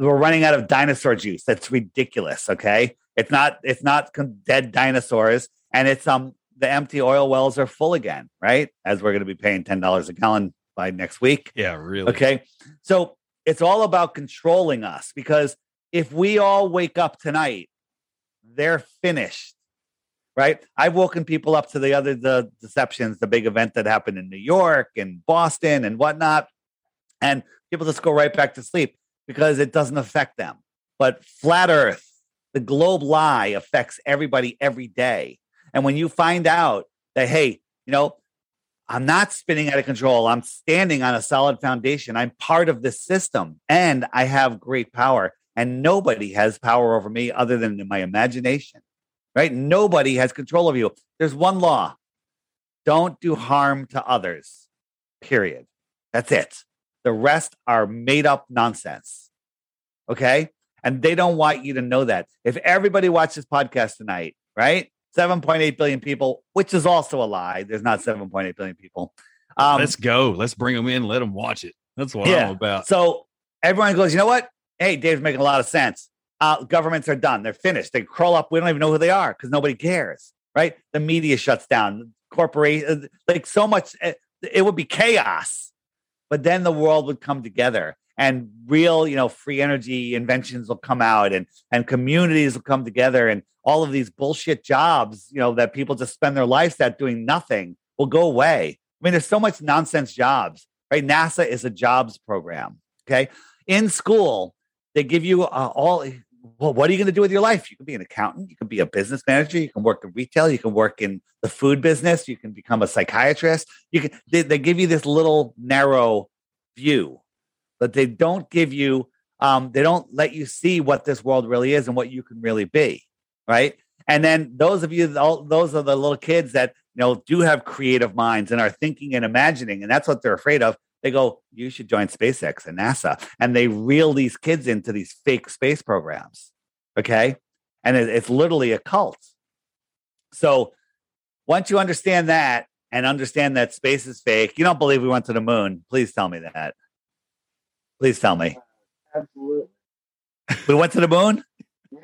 S6: we're running out of dinosaur juice. That's ridiculous. Okay, it's not it's not dead dinosaurs, and it's um the empty oil wells are full again, right? As we're going to be paying ten dollars a gallon by next week.
S1: Yeah, really.
S6: Okay, so it's all about controlling us because if we all wake up tonight, they're finished. Right. I've woken people up to the other the deceptions, the big event that happened in New York and Boston and whatnot. And people just go right back to sleep because it doesn't affect them. But flat earth, the globe lie affects everybody every day. And when you find out that, hey, you know, I'm not spinning out of control, I'm standing on a solid foundation, I'm part of this system, and I have great power. And nobody has power over me other than my imagination, right? Nobody has control of you. There's one law don't do harm to others, period. That's it. The rest are made up nonsense. Okay. And they don't want you to know that. If everybody watched this podcast tonight, right? 7.8 billion people, which is also a lie. There's not 7.8 billion people.
S1: Um, Let's go. Let's bring them in. Let them watch it. That's what yeah. I'm about.
S6: So everyone goes, you know what? Hey, Dave's making a lot of sense. Uh, governments are done. They're finished. They crawl up. We don't even know who they are because nobody cares, right? The media shuts down. Corporation, like so much. It, eh, it would be chaos but then the world would come together and real you know free energy inventions will come out and and communities will come together and all of these bullshit jobs you know that people just spend their lives at doing nothing will go away. I mean there's so much nonsense jobs right? Nasa is a jobs program okay? In school they give you uh, all well, what are you going to do with your life? You can be an accountant, you can be a business manager, you can work in retail, you can work in the food business, you can become a psychiatrist. You can they, they give you this little narrow view, but they don't give you um, they don't let you see what this world really is and what you can really be, right? And then those of you, those are the little kids that you know do have creative minds and are thinking and imagining, and that's what they're afraid of. They go, "You should join SpaceX and NASA," and they reel these kids into these fake space programs. Okay, and it, it's literally a cult. So once you understand that and understand that space is fake, you don't believe we went to the moon. Please tell me that. Please tell me.
S7: Uh, absolutely.
S6: We went to the moon?
S7: Yeah.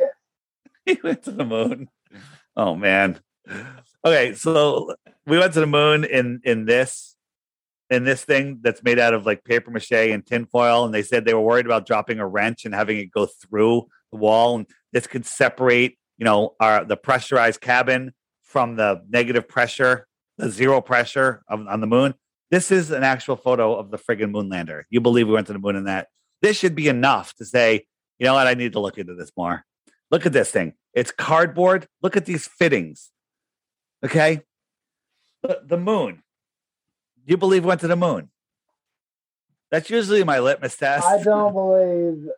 S6: we went to the moon. Oh man. Okay, so we went to the moon in in this in this thing that's made out of like paper mache and tinfoil, and they said they were worried about dropping a wrench and having it go through the wall, and this could separate, you know, our the pressurized cabin from the negative pressure, the zero pressure of, on the moon. This is an actual photo of the friggin' moon lander. You believe we went to the moon in that? This should be enough to say, you know what, I need to look into this more. Look at this thing. It's cardboard. Look at these fittings. Okay. The, the moon. Do you believe went to the moon? That's usually my litmus test.
S7: I don't believe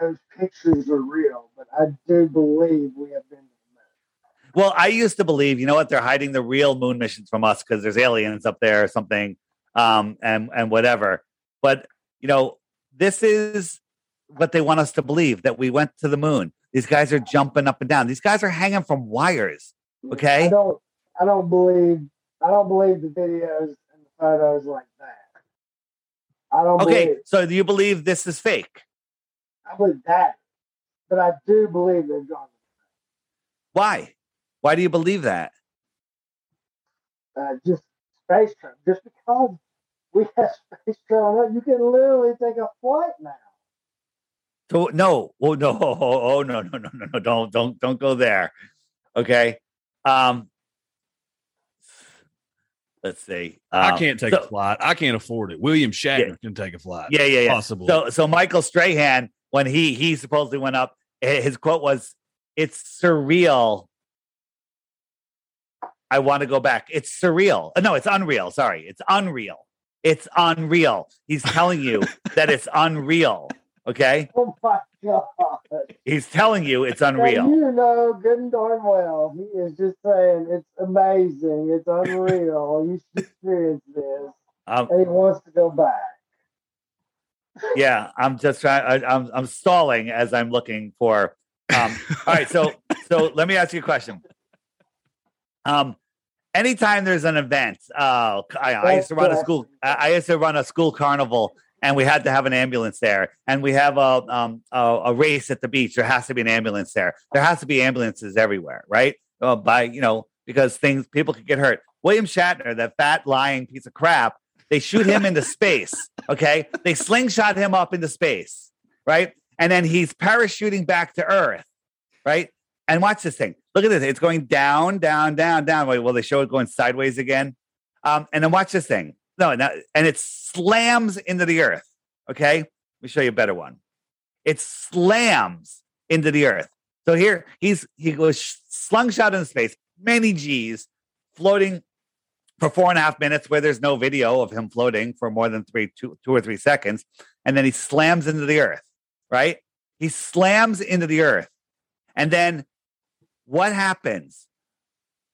S7: those pictures are real, but I do believe we have been to the moon.
S6: Well, I used to believe, you know what, they're hiding the real moon missions from us because there's aliens up there or something, um, and and whatever. But you know, this is what they want us to believe that we went to the moon. These guys are jumping up and down. These guys are hanging from wires. Okay.
S7: I don't. I don't believe. I don't believe the videos and the photos like that. I don't
S6: Okay.
S7: believe.
S6: So do you believe this is fake?
S7: I believe that, but I do believe they've gone.
S6: Why? Why do you believe that?
S7: Uh, just space travel. Just because we have space travel, you can literally take a flight now.
S6: So no, oh no, oh no, no, no, no, no, don't, don't, don't go there. Okay. Um. Let's see.
S1: I
S6: Um,
S1: can't take
S6: so-
S1: a flight. I can't afford it. William Shatner can take a flight.
S6: Yeah, yeah, yeah.
S1: Possibly.
S6: So, so Michael Strahan, when he he supposedly went up, his quote was, "It's surreal." I want to go back. It's surreal. Uh, No, it's unreal. Sorry, it's unreal. It's unreal. He's telling you that it's unreal. Okay,
S7: Oh my god!
S6: he's telling you it's unreal.
S7: you know good and darn well he is just saying it's amazing, it's unreal. you should experience this,
S6: Um,
S7: and he wants to go back.
S6: yeah, I'm just trying. I, I'm I'm stalling as I'm looking for. Um, all right, so so let me ask you a question. Um, anytime there's an event, uh, I, I used to run a school. I I used to run a school carnival, and we had to have an ambulance there. And we have a um a, a race at the beach. There has to be an ambulance there. There has to be ambulances everywhere, right? Uh, by you know because things people could get hurt. William Shatner, that fat lying piece of crap, they shoot him into space. Okay, they slingshot him up into space, right? And then he's parachuting back to Earth, right? And watch this thing. Look at this. It's going down, down, down, down. Wait, will they show it going sideways again? Um, and then watch this thing. No, no, and it slams into the earth. Okay, let me show you a better one. It slams into the earth. So here he's he goes slung shot into space, many G's, floating for four and a half minutes, where there's no video of him floating for more than three, two, two or three seconds, and then he slams into the earth. Right? He slams into the earth, and then what happens?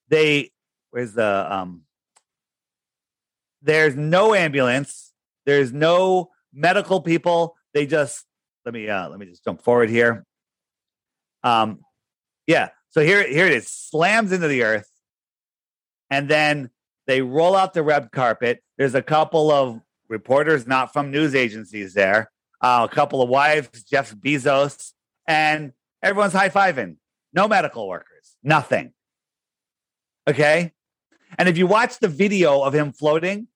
S6: They where's the um there's no ambulance, there's no medical people. They just let me uh let me just jump forward here. Um yeah, so here here it is, slams into the earth, and then they roll out the red carpet. There's a couple of reporters not from news agencies there, uh, a couple of wives, Jeff Bezos, and everyone's high fiving. No medical workers, nothing. Okay. And if you watch the video of him floating,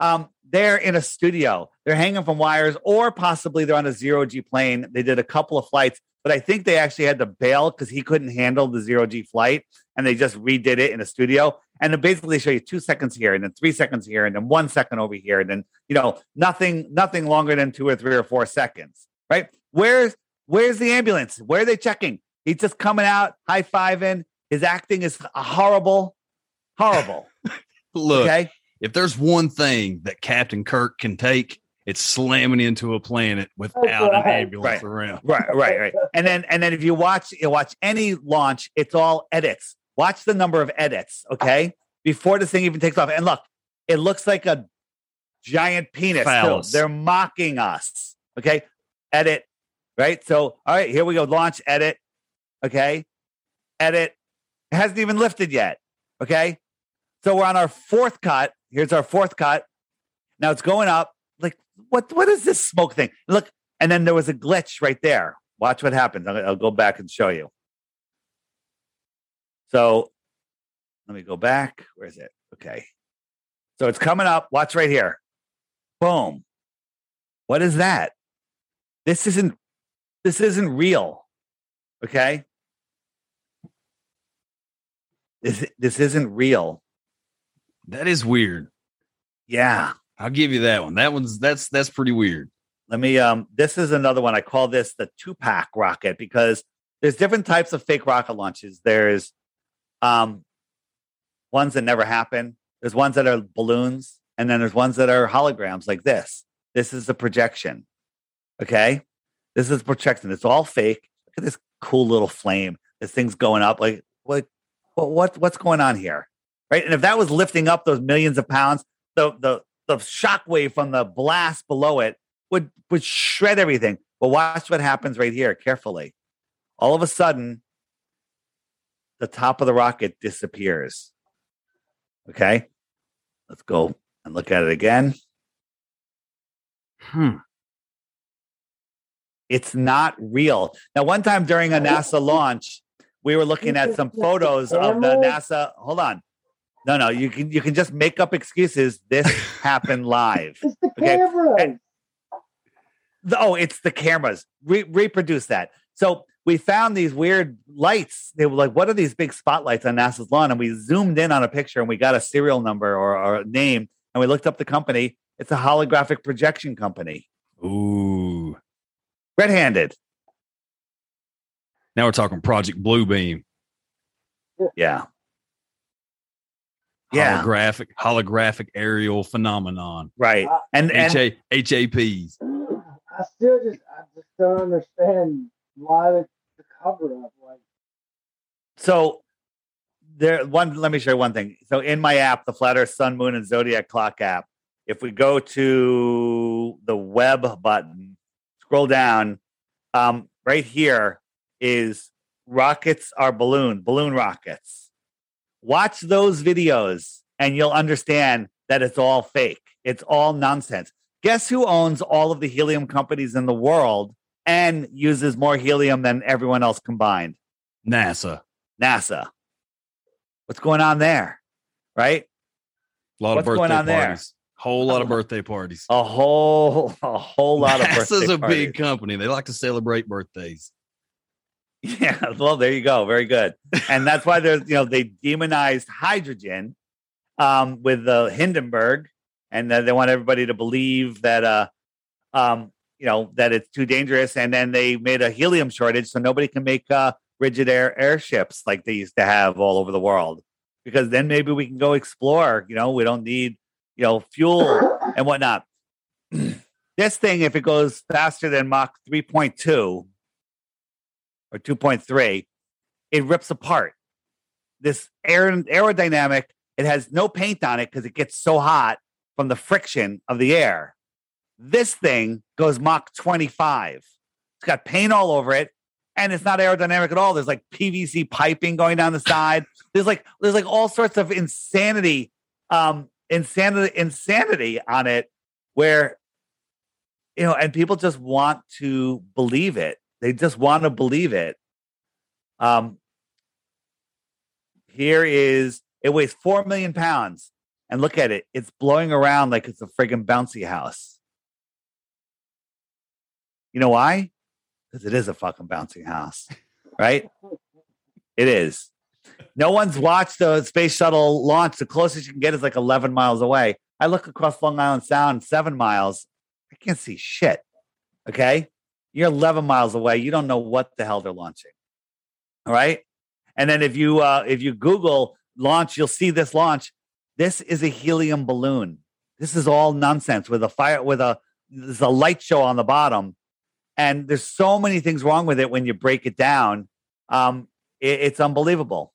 S6: um, they're in a studio. They're hanging from wires, or possibly they're on a zero G plane. They did a couple of flights, but I think they actually had to bail because he couldn't handle the zero G flight, and they just redid it in a studio. And then basically show you two seconds here, and then three seconds here, and then one second over here, and then you know nothing, nothing longer than two or three or four seconds. Right? Where's where's the ambulance? Where are they checking? He's just coming out, high fiving. His acting is horrible, horrible.
S1: Look,
S6: Okay.
S1: If there's one thing that Captain Kirk can take, it's slamming into a planet without an ambulance
S6: Right.
S1: around.
S6: Right, right, right. And then and then if you watch you watch any launch, it's all edits. Watch the number of edits, okay? Before this thing even takes off. And look, it looks like a giant penis. too. They're mocking us. Okay. Edit. Right. So all right, here we go. Launch, edit. Okay. Edit. It hasn't even lifted yet. Okay. So we're on our fourth cut. Here's our fourth cut. Now it's going up. Like, what what is this smoke thing? Look, and then there was a glitch right there. Watch what happens. I'll, I'll go back and show you. So let me go back. Where is it? Okay. So it's coming up. Watch right here. Boom. What is that? This isn't this isn't real. Okay? This this isn't real.
S1: That is weird.
S6: Yeah.
S1: I'll give you that one. That one's that's that's pretty weird.
S6: Let me um this is another one. I call this the two-pack rocket because there's different types of fake rocket launches. There's um ones that never happen. There's ones that are balloons, and then there's ones that are holograms like this. This is a projection. Okay? This is projection. It's all fake. Look at this cool little flame. This thing's going up. Like what what what's going on here? Right? And if that was lifting up those millions of pounds, the the the shockwave from the blast below it would would shred everything. But watch what happens right here carefully. All of a sudden, the top of the rocket disappears. Okay. Let's go and look at it again.
S1: Hmm.
S6: It's not real. Now, one time during a NASA launch, we were looking at some photos of the NASA. Hold on. No, no, you can you can just make up excuses. This happened live.
S7: It's the
S6: Okay.
S7: camera.
S6: And- The- oh, it's the cameras. Re- reproduce that. So we found these weird lights. They were like, what are these big spotlights on NASA's lawn? And we zoomed in on a picture and we got a serial number or, or a name. And we looked up the company. It's a holographic projection company.
S1: Ooh.
S6: Red handed.
S1: Now we're talking Project Bluebeam.
S6: Yeah. Yeah.
S1: Holographic holographic aerial phenomenon.
S6: Right. And, and
S1: HA, HAPs.
S7: I still just I just don't understand why the, the cover up. Like
S6: so there one let me show you one thing so in my app the flat earth sun moon and zodiac clock app if we go to the web button scroll down um, right here is rockets are balloon balloon rockets watch those videos and you'll understand that it's all fake it's all nonsense guess who owns all of the helium companies in the world and uses more helium than everyone else combined
S1: NASA.
S6: NASA. What's going on there? Right?
S1: A lot
S6: What's
S1: of
S6: going
S1: birthday
S6: on there?
S1: parties. Whole lot of oh. birthday parties.
S6: A whole a whole lot of
S1: NASA's a big company. They like to celebrate birthdays.
S6: Yeah, well, there you go. Very good. And that's why there's you know they demonized hydrogen um, with the Hindenburg, and then they want everybody to believe that uh um you know that it's too dangerous, and then they made a helium shortage, so nobody can make uh rigid air airships like they used to have all over the world. Because then maybe we can go explore. You know, we don't need you know fuel and whatnot. this thing, if it goes faster than Mach 3.2 or 2.3, it rips apart. This aer- aerodynamic, it has no paint on it because it gets so hot from the friction of the air. This thing goes Mach 25. It's got paint all over it, and it's not aerodynamic at all. There's like PVC piping going down the side. There's like there's like all sorts of insanity, um, insanity, insanity on it, where you know, and people just want to believe it. They just want to believe it. Um, here is it weighs four million pounds, and look at it. It's blowing around like it's a friggin' bouncy house. You know why? Because it is a fucking bouncy house, right? It is. No one's watched the space shuttle launch. The closest you can get is like 11 miles away. I look across Long Island Sound, seven miles. I can't see shit. Okay. You're 11 miles away. You don't know what the hell they're launching. All right. And then if you uh, if you Google launch, you'll see this launch. This is a helium balloon. This is all nonsense with a fire with a there's a light show on the bottom, and there's so many things wrong with it when you break it down. Um, it- it's unbelievable.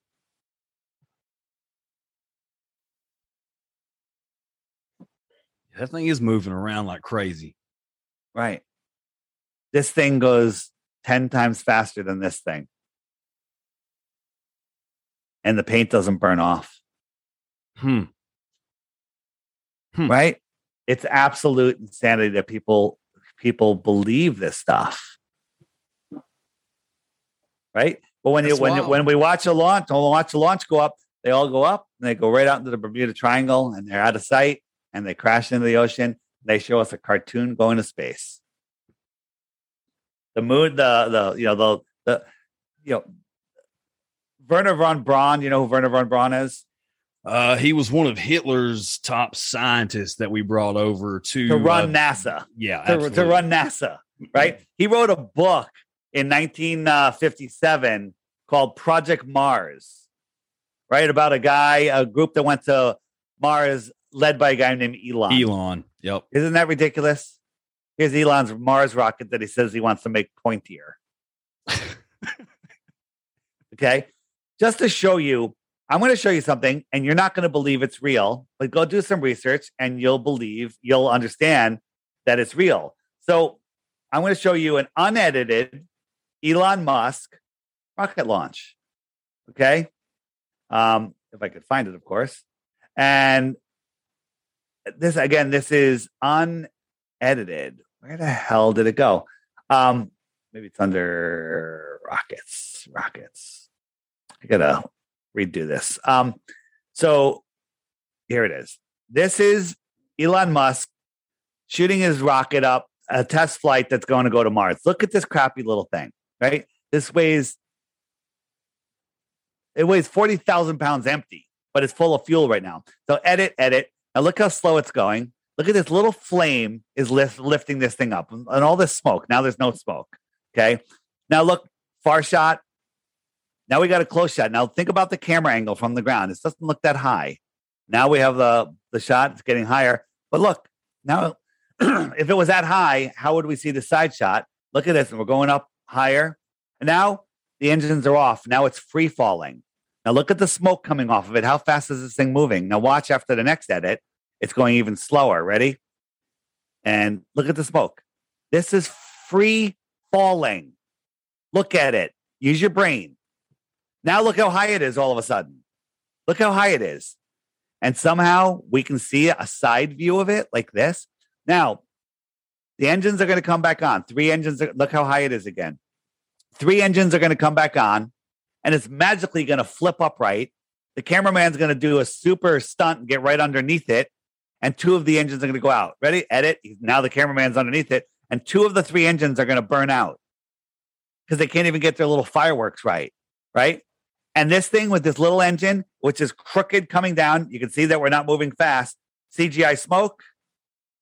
S1: That thing is moving around like crazy.
S6: Right. This thing goes 10 times faster than this thing. And the paint doesn't burn off.
S1: Hmm. Hmm.
S6: Right? It's absolute insanity that people people believe this stuff. Right? But when you when you,
S1: wild.
S6: when we watch a launch, when we watch a launch go up, they all go up and they go right out into the Bermuda Triangle and they're out of sight and they crash into the ocean. They show us a cartoon going to space. The moon, the the you know the the you know Wernher von Braun. You know who Wernher von Braun is?
S1: Uh, he was one of Hitler's top scientists that we brought over to
S6: To run
S1: uh,
S6: NASA.
S1: Yeah,
S6: to, to run NASA, right? He wrote a book in 1957 called Project Mars, right? About a guy, a group that went to Mars led by a guy named Elon.
S1: Elon. Yep.
S6: Isn't that ridiculous? Here's Elon's Mars rocket that he says he wants to make pointier. okay. Just to show you, I'm going to show you something, and you're not going to believe it's real, but go do some research and you'll believe, you'll understand that it's real. So I'm going to show you an unedited Elon Musk rocket launch. Okay. Um, if I could find it, of course. And this again, this is unedited. Where the hell did it go? Um, maybe it's under rockets. Rockets. I gotta redo this. Um, so here it is. This is Elon Musk shooting his rocket up a test flight that's going to go to Mars. Look at this crappy little thing, right? This weighs it weighs 40,000 pounds empty, but it's full of fuel right now. So edit, edit. Now look how slow it's going. Look at this little flame is lift, lifting this thing up and all this smoke. Now there's no smoke. Okay. Now look, far shot. Now we got a close shot. Now think about the camera angle from the ground. It doesn't look that high. Now we have the, the shot. It's getting higher. But look, now if it was that high, how would we see the side shot? Look at this. And we're going up higher. And now the engines are off. Now it's free falling. Now look at the smoke coming off of it. How fast is this thing moving? Now watch after the next edit. It's going even slower. Ready? And look at the smoke. This is free falling. Look at it. Use your brain. Now look how high it is all of a sudden. Look how high it is. And somehow we can see a side view of it like this. Now, the engines are going to come back on. Three engines. Are, look how high it is again. Three engines are going to come back on and it's magically going to flip upright. The cameraman's going to do a super stunt and get right underneath it. And two of the engines are going to go out. Ready? Edit. Now the cameraman's underneath it. And two of the three engines are going to burn out because they can't even get their little fireworks right. Right. And this thing with this little engine, which is crooked coming down, you can see that we're not moving fast. CGI smoke,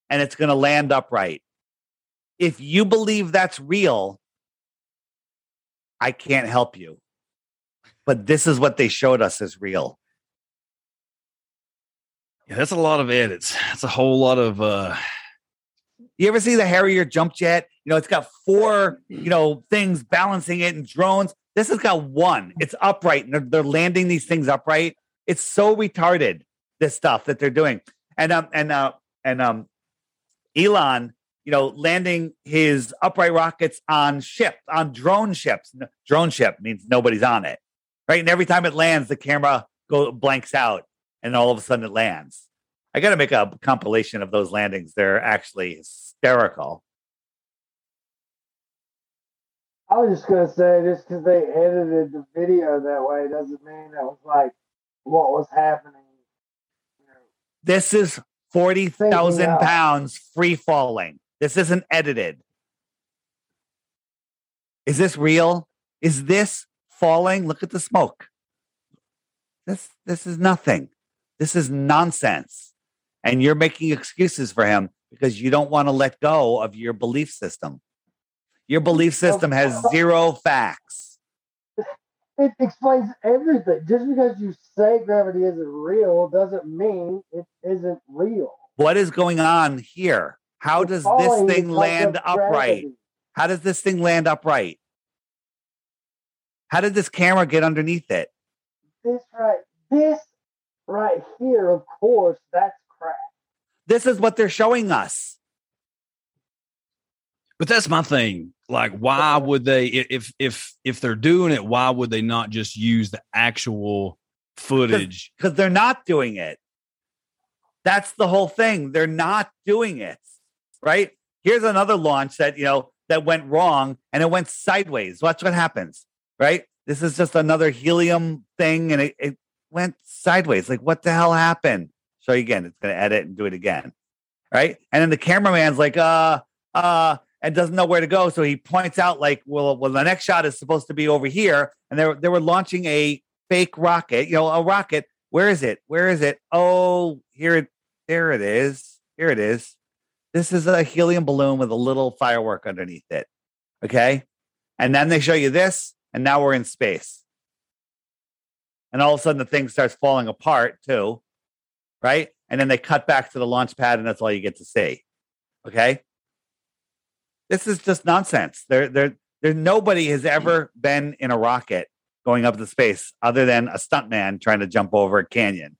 S6: and it's going to land upright. If you believe that's real, I can't help you but this is what they showed us as real.
S1: Yeah, that's a lot of edits. That's a whole lot of uh
S6: You ever see the Harrier jump jet? You know, it's got four, you know, things balancing it and drones. This has got one. It's upright and they're, they're landing these things upright. It's so retarded, this stuff that they're doing. And um and uh and um Elon, you know, landing his upright rockets on ship, on drone ships. Drone ship means nobody's on it. Right. And every time it lands, the camera go blanks out and all of a sudden it lands. I got to make a compilation of those landings. They're actually hysterical.
S7: I was just gonna say, just because they edited the video that way doesn't mean that was like what was happening. You know,
S6: This is 40,000
S7: Thinking
S6: pounds free falling. This isn't edited. Is this real? Is this falling? Look at the smoke. This this is nothing. This is nonsense. And you're making excuses for him because you don't want to let go of your belief system. Your belief system has zero facts.
S7: it explains everything. Just because you say gravity isn't real doesn't mean it isn't real.
S6: What is going on here? How does this thing land upright? How does this thing land upright? How did this camera get underneath it?
S7: This right, this right here, of course, that's crap.
S6: This is what they're showing us.
S1: But that's my thing. Like, why would they? If if if they're doing it, why would they not just use the actual footage?
S6: because they're not doing it. That's the whole thing. They're not doing it. Right? Here's another launch that, you know, that went wrong and it went sideways. Watch what happens. Right? This is just another helium thing and it, it went sideways. Like, what the hell happened? Show you again. It's going to edit and do it again. Right? And then the cameraman's like, uh, uh, and doesn't know where to go. So he points out, like, well, well, the next shot is supposed to be over here. And they were, they were launching a fake rocket, you know, a rocket. Where is it? Where is it? Oh, here it, there it is. Here it is. This is a helium balloon with a little firework underneath it. Okay. And then they show you this, and now we're in space. And all of a sudden the thing starts falling apart too. Right. And then they cut back to the launch pad, and that's all you get to see. Okay. This is just nonsense. There, there, there, nobody has ever been in a rocket going up to space other than a stuntman trying to jump over a canyon.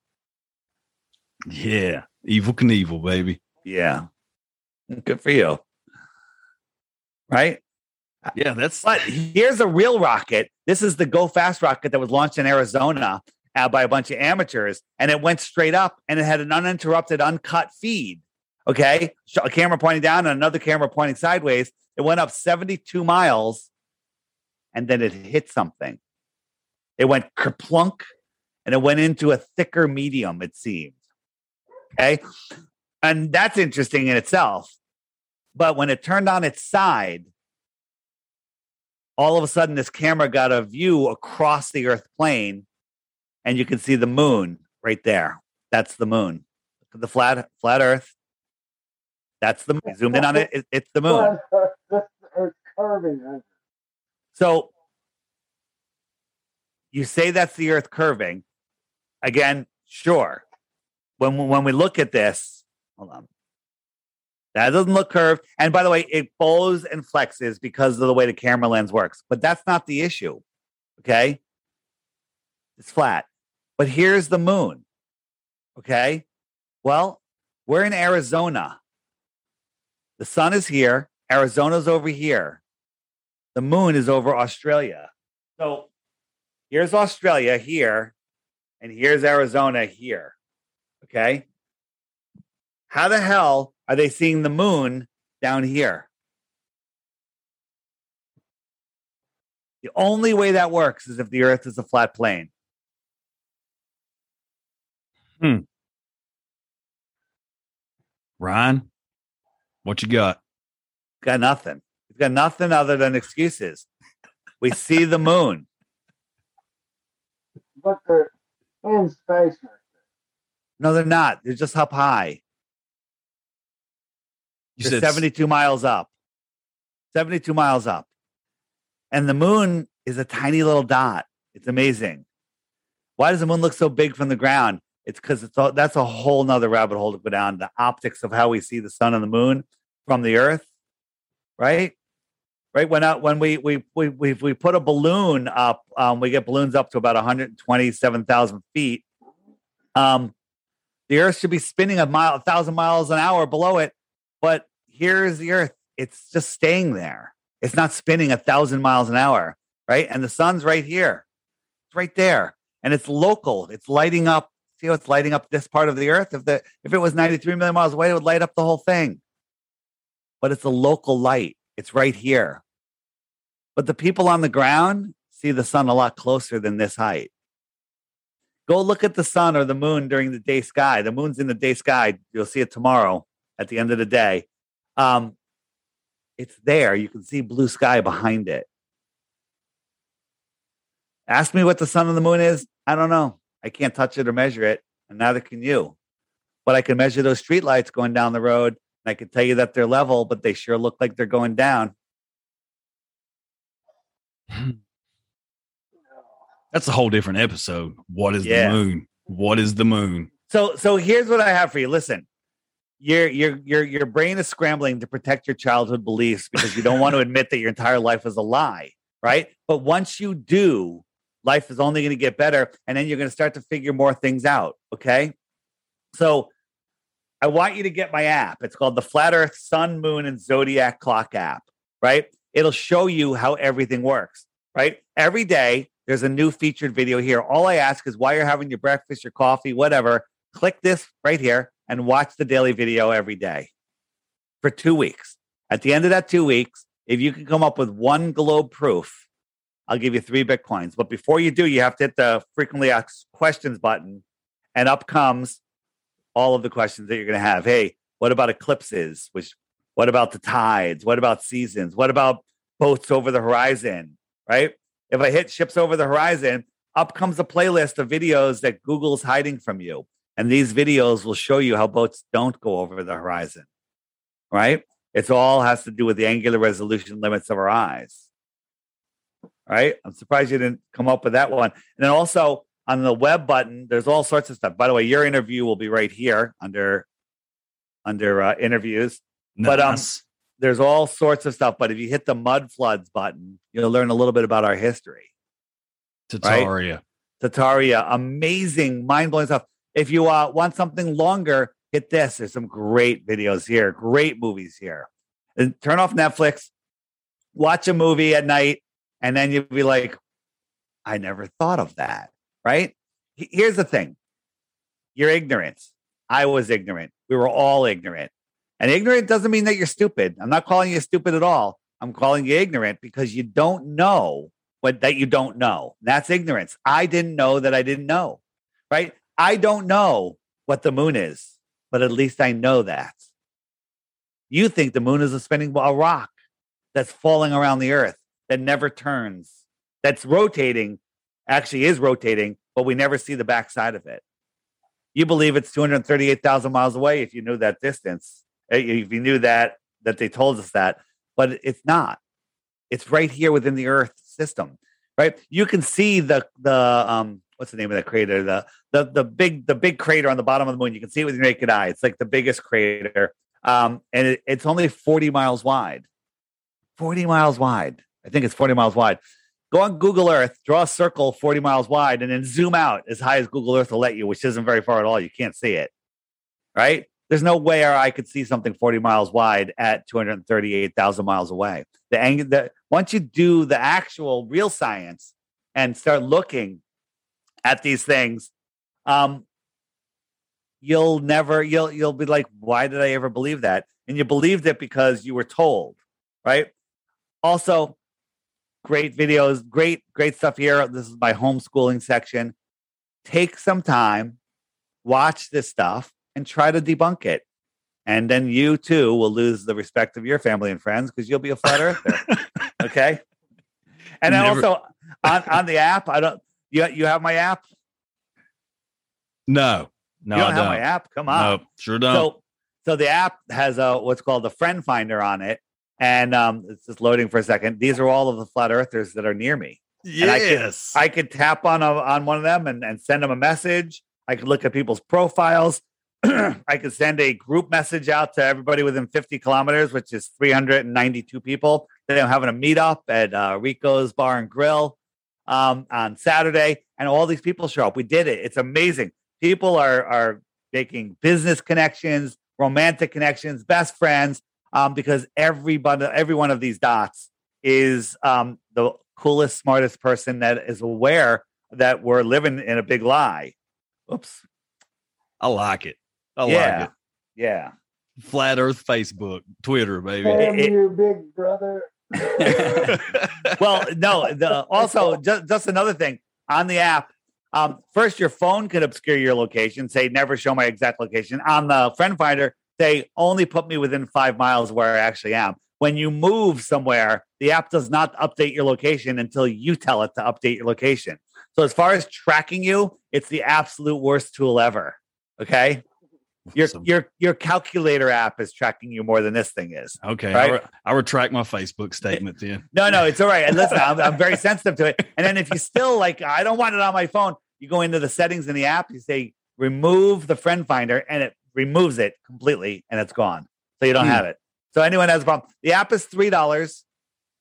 S1: Yeah, Evel Knievel, baby.
S6: Yeah. Good for you. Right?
S1: Yeah, that's
S6: But here's a real rocket. This is the Go Fast rocket that was launched in Arizona uh, by a bunch of amateurs, and it went straight up and it had an uninterrupted, uncut feed. Okay. A camera pointing down and another camera pointing sideways. It went up 72 miles and then it hit something. It went kerplunk and it went into a thicker medium, it seemed. Okay. And that's interesting in itself. But when it turned on its side, all of a sudden this camera got a view across the earth plane and you can see the moon right there. That's the moon. The flat flat earth. That's the moon. Zoomed in on it, it- it's the moon.
S7: Curving.
S6: so you say that's the earth curving. Again sure. When when we look at this hold on that doesn't look curved. And by the way it bows and flexes because of the way the camera lens works. But that's not the issue okay? It's flat. But here's the moon okay? Well we're in arizona. The sun is here. Arizona's over here. The moon is over australia. So here's australia here and here's arizona here okay? How the hell are they seeing the moon down here the only way that works is if the earth is a flat plane Hmm.
S1: Ryan. What you got?
S6: got nothing. He's got nothing other than excuses. We see the moon.
S7: But they're in space.
S6: No, they're not. They're just up high.
S1: You said
S6: 72 miles up. 72 miles up. And the moon is a tiny little dot. It's amazing. Why does the moon look so big from the ground? It's because it's all, that's a whole nother rabbit hole to go down. The optics of how we see the sun and the moon from the earth, right? Right when out when we we we we we put a balloon up, um, we get balloons up to about 127,000 feet. Um, the Earth should be spinning a mile, a thousand miles an hour below it, but here's the Earth. It's just staying there. It's not spinning a thousand miles an hour, right? And the sun's right here. It's right there, and it's local. It's lighting up. See how it's lighting up this part of the Earth? If the if it was 93 million miles away, it would light up the whole thing. But it's a local light. It's right here. But the people on the ground see the sun a lot closer than this height. Go look at the sun or the moon during the day sky. The moon's in the day sky. You'll see it tomorrow at the end of the day. Um, it's there. You can see blue sky behind it. Ask me what the sun and the moon is. I don't know. I can't touch it or measure it, and neither can you. But I can measure those streetlights going down the road, and I can tell you that they're level, but they sure look like they're going down.
S1: that's a whole different episode. What is
S6: Yeah.
S1: the moon? What is the moon?
S6: So so here's what I have for you. Listen, your your your your brain is scrambling to protect your childhood beliefs because you don't want to admit that your entire life is a lie, right? But once you do, life is only going to get better, and then you're going to start to figure more things out. Okay, so I want you to get my app. It's called the Flat Earth Sun, Moon, and Zodiac Clock app. Right? It'll show you how everything works. Right? Every day there's a new featured video here. All I ask is while you're having your breakfast, your coffee, whatever, click this right here and watch the daily video every day for two weeks. At the end of that two weeks, if you can come up with one globe proof, I'll give you three Bitcoins. But before you do, you have to hit the frequently asked questions button, and up comes all of the questions that you're going to have. Hey, what about eclipses? Which, what about the tides? What about seasons? What about boats over the horizon? Right? If I hit ships over the horizon, up comes a playlist of videos that Google's hiding from you. And these videos will show you how boats don't go over the horizon. Right? It's all has to do with the angular resolution limits of our eyes. Right? I'm surprised you didn't come up with that one. And then also on the web button, there's all sorts of stuff. By the way, your interview will be right here under under uh, interviews. But um, there's all sorts of stuff. But if you hit the mud floods button, you'll learn a little bit about our history.
S1: Tartaria.
S6: Right? Tartaria, amazing, mind blowing stuff. If you uh, want something longer, hit this. There's some great videos here, great movies here. And turn off Netflix, watch a movie at night, and then you'll be like, I never thought of that. Right? Here's the thing you're ignorant. I was ignorant. We were all ignorant. And ignorant doesn't mean that you're stupid. I'm not calling you stupid at all. I'm calling you ignorant because you don't know what that you don't know. That's ignorance. I didn't know that I didn't know. Right? I don't know what the moon is, but at least I know that. You think the moon is a spinning ball, a rock that's falling around the earth that never turns, that's rotating, actually is rotating, but we never see the backside of it. You believe it's 238,000 miles away if you knew that distance, eh, if you knew that, that they told us that, but it's not. It's right here within the earth system, right? You can see the, the, um, what's the name of that crater? The the the big the big crater on the bottom of the moon. You can see it with your naked eye. It's like the biggest crater, um, and it, it's only forty miles wide. Forty miles wide. I think it's forty miles wide. Go on Google Earth, draw a circle forty miles wide, and then zoom out as high as Google Earth will let you, which isn't very far at all. You can't see it, right? There's no way I could see something 40 miles wide at 238,000 miles away. The angle that once you do the actual real science and start looking at these things, um, you'll never you'll you'll be like, why did I ever believe that? And you believed it because you were told, right? Also, great videos, great great stuff here. This is my homeschooling section. Take some time, watch this stuff, and try to debunk it. And then you too will lose the respect of your family and friends because you'll be a flat earther. okay. And then Never. also on, on the app, I don't you you have my app?
S1: No, no,
S6: you don't
S1: I
S6: have
S1: don't.
S6: my app. Come on,
S1: no, sure don't.
S6: So, so the app has a what's called a friend finder on it, and um, it's just loading for a second. These are all of the flat earthers that are near me.
S1: Yes,
S6: I could, I could tap on a, on one of them and, and send them a message. I could look at people's profiles. I could send a group message out to everybody within 50 kilometers, which is 392 people. Then I'm having a meetup at uh, Rico's Bar and Grill um, on Saturday, and all these people show up. We did it. It's amazing. People are are making business connections, romantic connections, best friends, um, because everybody, every one of these dots is um, the coolest, smartest person that is aware that we're living in a big lie. Oops.
S1: I like it. I
S6: yeah.
S1: like it.
S6: Yeah.
S1: Flat Earth Facebook, Twitter, baby.
S7: Damn you, big brother.
S6: well, no. The, also, just, just another thing on the app. Um, first, your phone could obscure your location. Say, never show my exact location. On the friend finder, they only put me within five miles where I actually am. When you move somewhere, the app does not update your location until you tell it to update your location. So, as far as tracking you, it's the absolute worst tool ever. Okay. Your your your calculator app is tracking you more than this thing is.
S1: Okay,
S6: right?
S1: I, re- I retract my Facebook statement then.
S6: no, no, it's all right. And listen, I'm, I'm very sensitive to it. And then if you still like, I don't want it on my phone, you go into the settings in the app. You say remove the friend finder, and it removes it completely and it's gone. So you don't
S1: Hmm.
S6: have it. So anyone has a problem. The app is three dollars,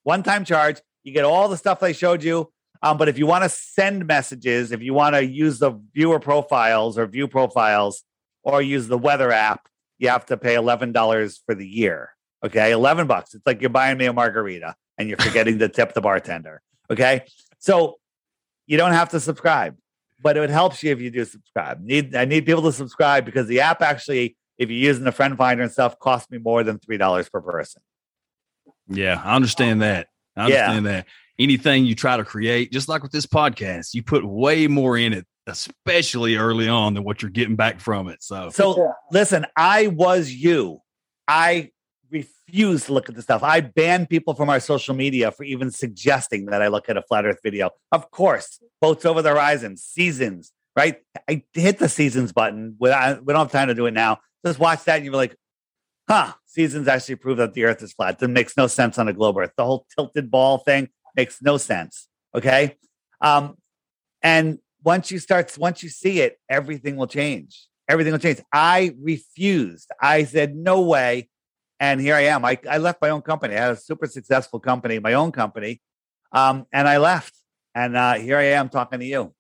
S6: one time charge. You get all the stuff I showed you. Um, but if you want to send messages, if you want to use the viewer profiles or view profiles, or use the weather app, you have to pay eleven dollars for the year. Okay, eleven bucks. It's like you're buying me a margarita and you're forgetting to tip the bartender. Okay, so you don't have to subscribe, but it helps you if you do subscribe. Need I need people to subscribe because the app actually, if you're using the friend finder and stuff, costs me more than three dollars per person.
S1: Yeah, I understand that. I
S6: Yeah.
S1: understand that. Anything you try to create, just like with this podcast, you put way more in it, especially early on, than what you're getting back from it. So,
S6: So
S7: Yeah.
S6: listen, I was you. I refuse to look at the stuff. I ban people from our social media for even suggesting that I look at a flat Earth video. Of course, boats over the horizon, seasons, right? I hit the seasons button. We don't have time to do it now. Just watch that, and you're like, huh? Seasons actually prove that the Earth is flat. That makes no sense on a globe Earth. The whole tilted ball thing makes no sense. Okay, um, and once you start, once you see it, everything will change. Everything will change. I refused. I said, no way. And here I am. I, I left my own company. I had a super successful company, my own company. Um, and I left. And uh, here I am talking to you.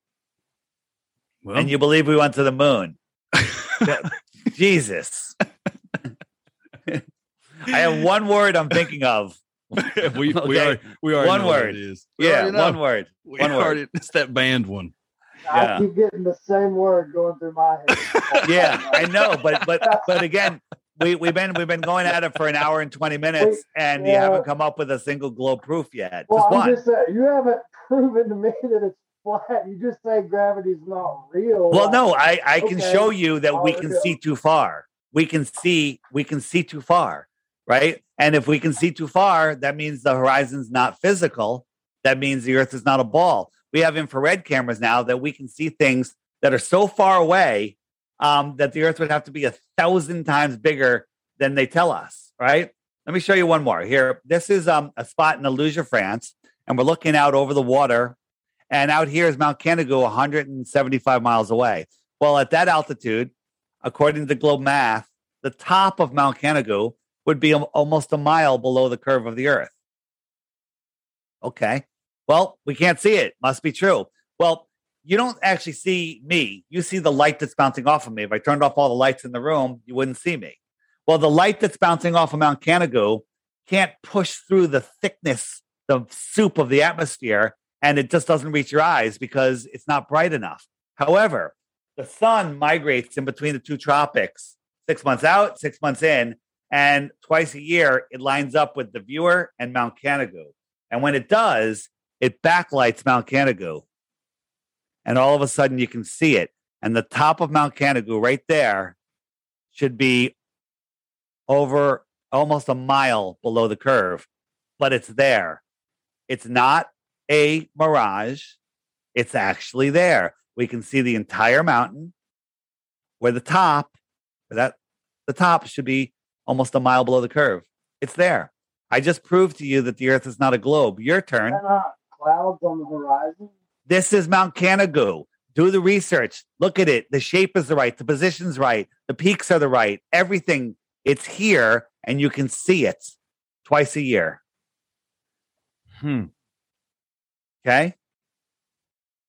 S1: well,
S6: and you believe we went to the moon. Jesus. I have one word I'm thinking of.
S1: we we are we are
S6: One word.
S1: It is. We
S6: Yeah,
S1: already know.
S6: one word.
S1: We
S6: one word.
S1: already- It's that band one.
S6: Yeah.
S7: I keep getting the same word going through my head.
S6: Yeah, I know, but but but again, we we've been we've been going at it for an hour and twenty minutes, and you
S7: yeah.
S6: haven't come up with a single globe proof yet.
S7: Well,
S6: Just
S7: I'm
S6: one.
S7: just saying, you haven't proven to me that it's flat. You just say gravity's not real.
S6: Well, no, I I can
S7: Okay.
S6: show you that we
S7: Oh,
S6: can
S7: okay.
S6: see too far. We can see we can see too far, right? And if we can see too far, that means the horizon's not physical. That means the Earth is not a ball. We have infrared cameras now that we can see things that are so far away um, that the Earth would have to be a thousand times bigger than they tell us. Right? Let me show you one more here. This is um, a spot in the Aluja, France, and we're looking out over the water. And out here is Mount Canigou, 175 miles away. Well, at that altitude, according to Globe Math, the top of Mount Canigou would be almost a mile below the curve of the Earth. Okay. Well, we can't see it. Must be true. Well, you don't actually see me. You see the light that's bouncing off of me. If I turned off all the lights in the room, you wouldn't see me. Well, the light that's bouncing off of Mount Canigou can't push through the thickness, the soup of the atmosphere, and it just doesn't reach your eyes because it's not bright enough. However, the sun migrates in between the two tropics six months out, six months in, and twice a year it lines up with the viewer and Mount Canigou. And when it does, it backlights Mount Canigou. And all of a sudden you can see it. And the top of Mount Canigou right there should be over almost a mile below the curve, but it's there. It's not a mirage, it's actually there. We can see the entire mountain where the top, where that the top should be almost a mile below the curve. It's there. I just proved to you that the earth is not a globe. Your turn.
S7: Not clouds on the horizon?
S6: This is Mount Canigou. Do the research. Look at it. The shape is the right. The position's right. The peaks are the right. Everything. It's here, and you can see it twice a year.
S1: Hmm.
S6: Okay.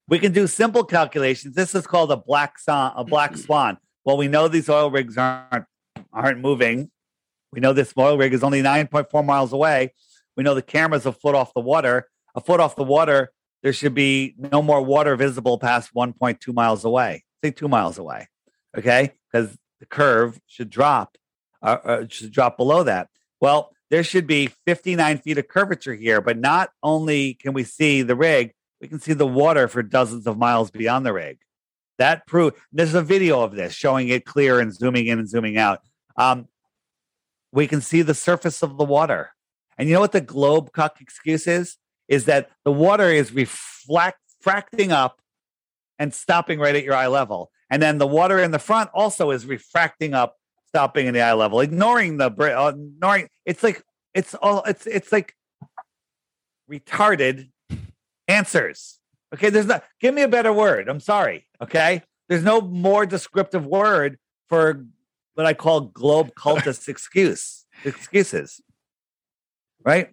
S6: We can do simple calculations. This is called a black swan. A black swan. Well, we know these oil rigs aren't aren't moving. We know this oil rig is only 9.4 miles away. We know the camera's a foot off the water. A foot off the water, there should be no more water visible past 1.2 miles away. Say two miles away. Okay. Because the curve should drop, uh, uh, should drop below that. Well, there should be 59 feet of curvature here, but not only can we see the rig, we can see the water for dozens of miles beyond the rig. That prove there's a video of this showing it clear and zooming in and zooming out. Um, we can see the surface of the water. And you know what the globe cuck excuse is? Is that the water is refracting up and stopping right at your eye level. And then the water in the front also is refracting up, stopping in the eye level, ignoring the uh, ignoring it's like it's all it's it's like retarded answers. Okay, there's not give me a better word. I'm sorry. Okay. There's no more descriptive word for what I call globe cultist excuse excuses. Right?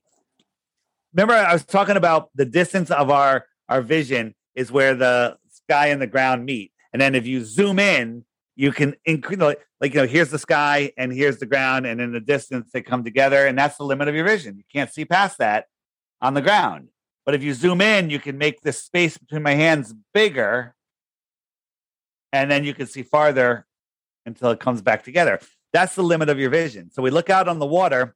S6: Remember, I was talking about the distance of our our vision is where the sky and the ground meet, and then if you zoom in, you can increase like, like you know here's the sky and here's the ground, and in the distance they come together, and that's the limit of your vision. You can't see past that on the ground. But if you zoom in, you can make the space between my hands bigger, and then you can see farther until it comes back together. That's the limit of your vision. So we look out on the water,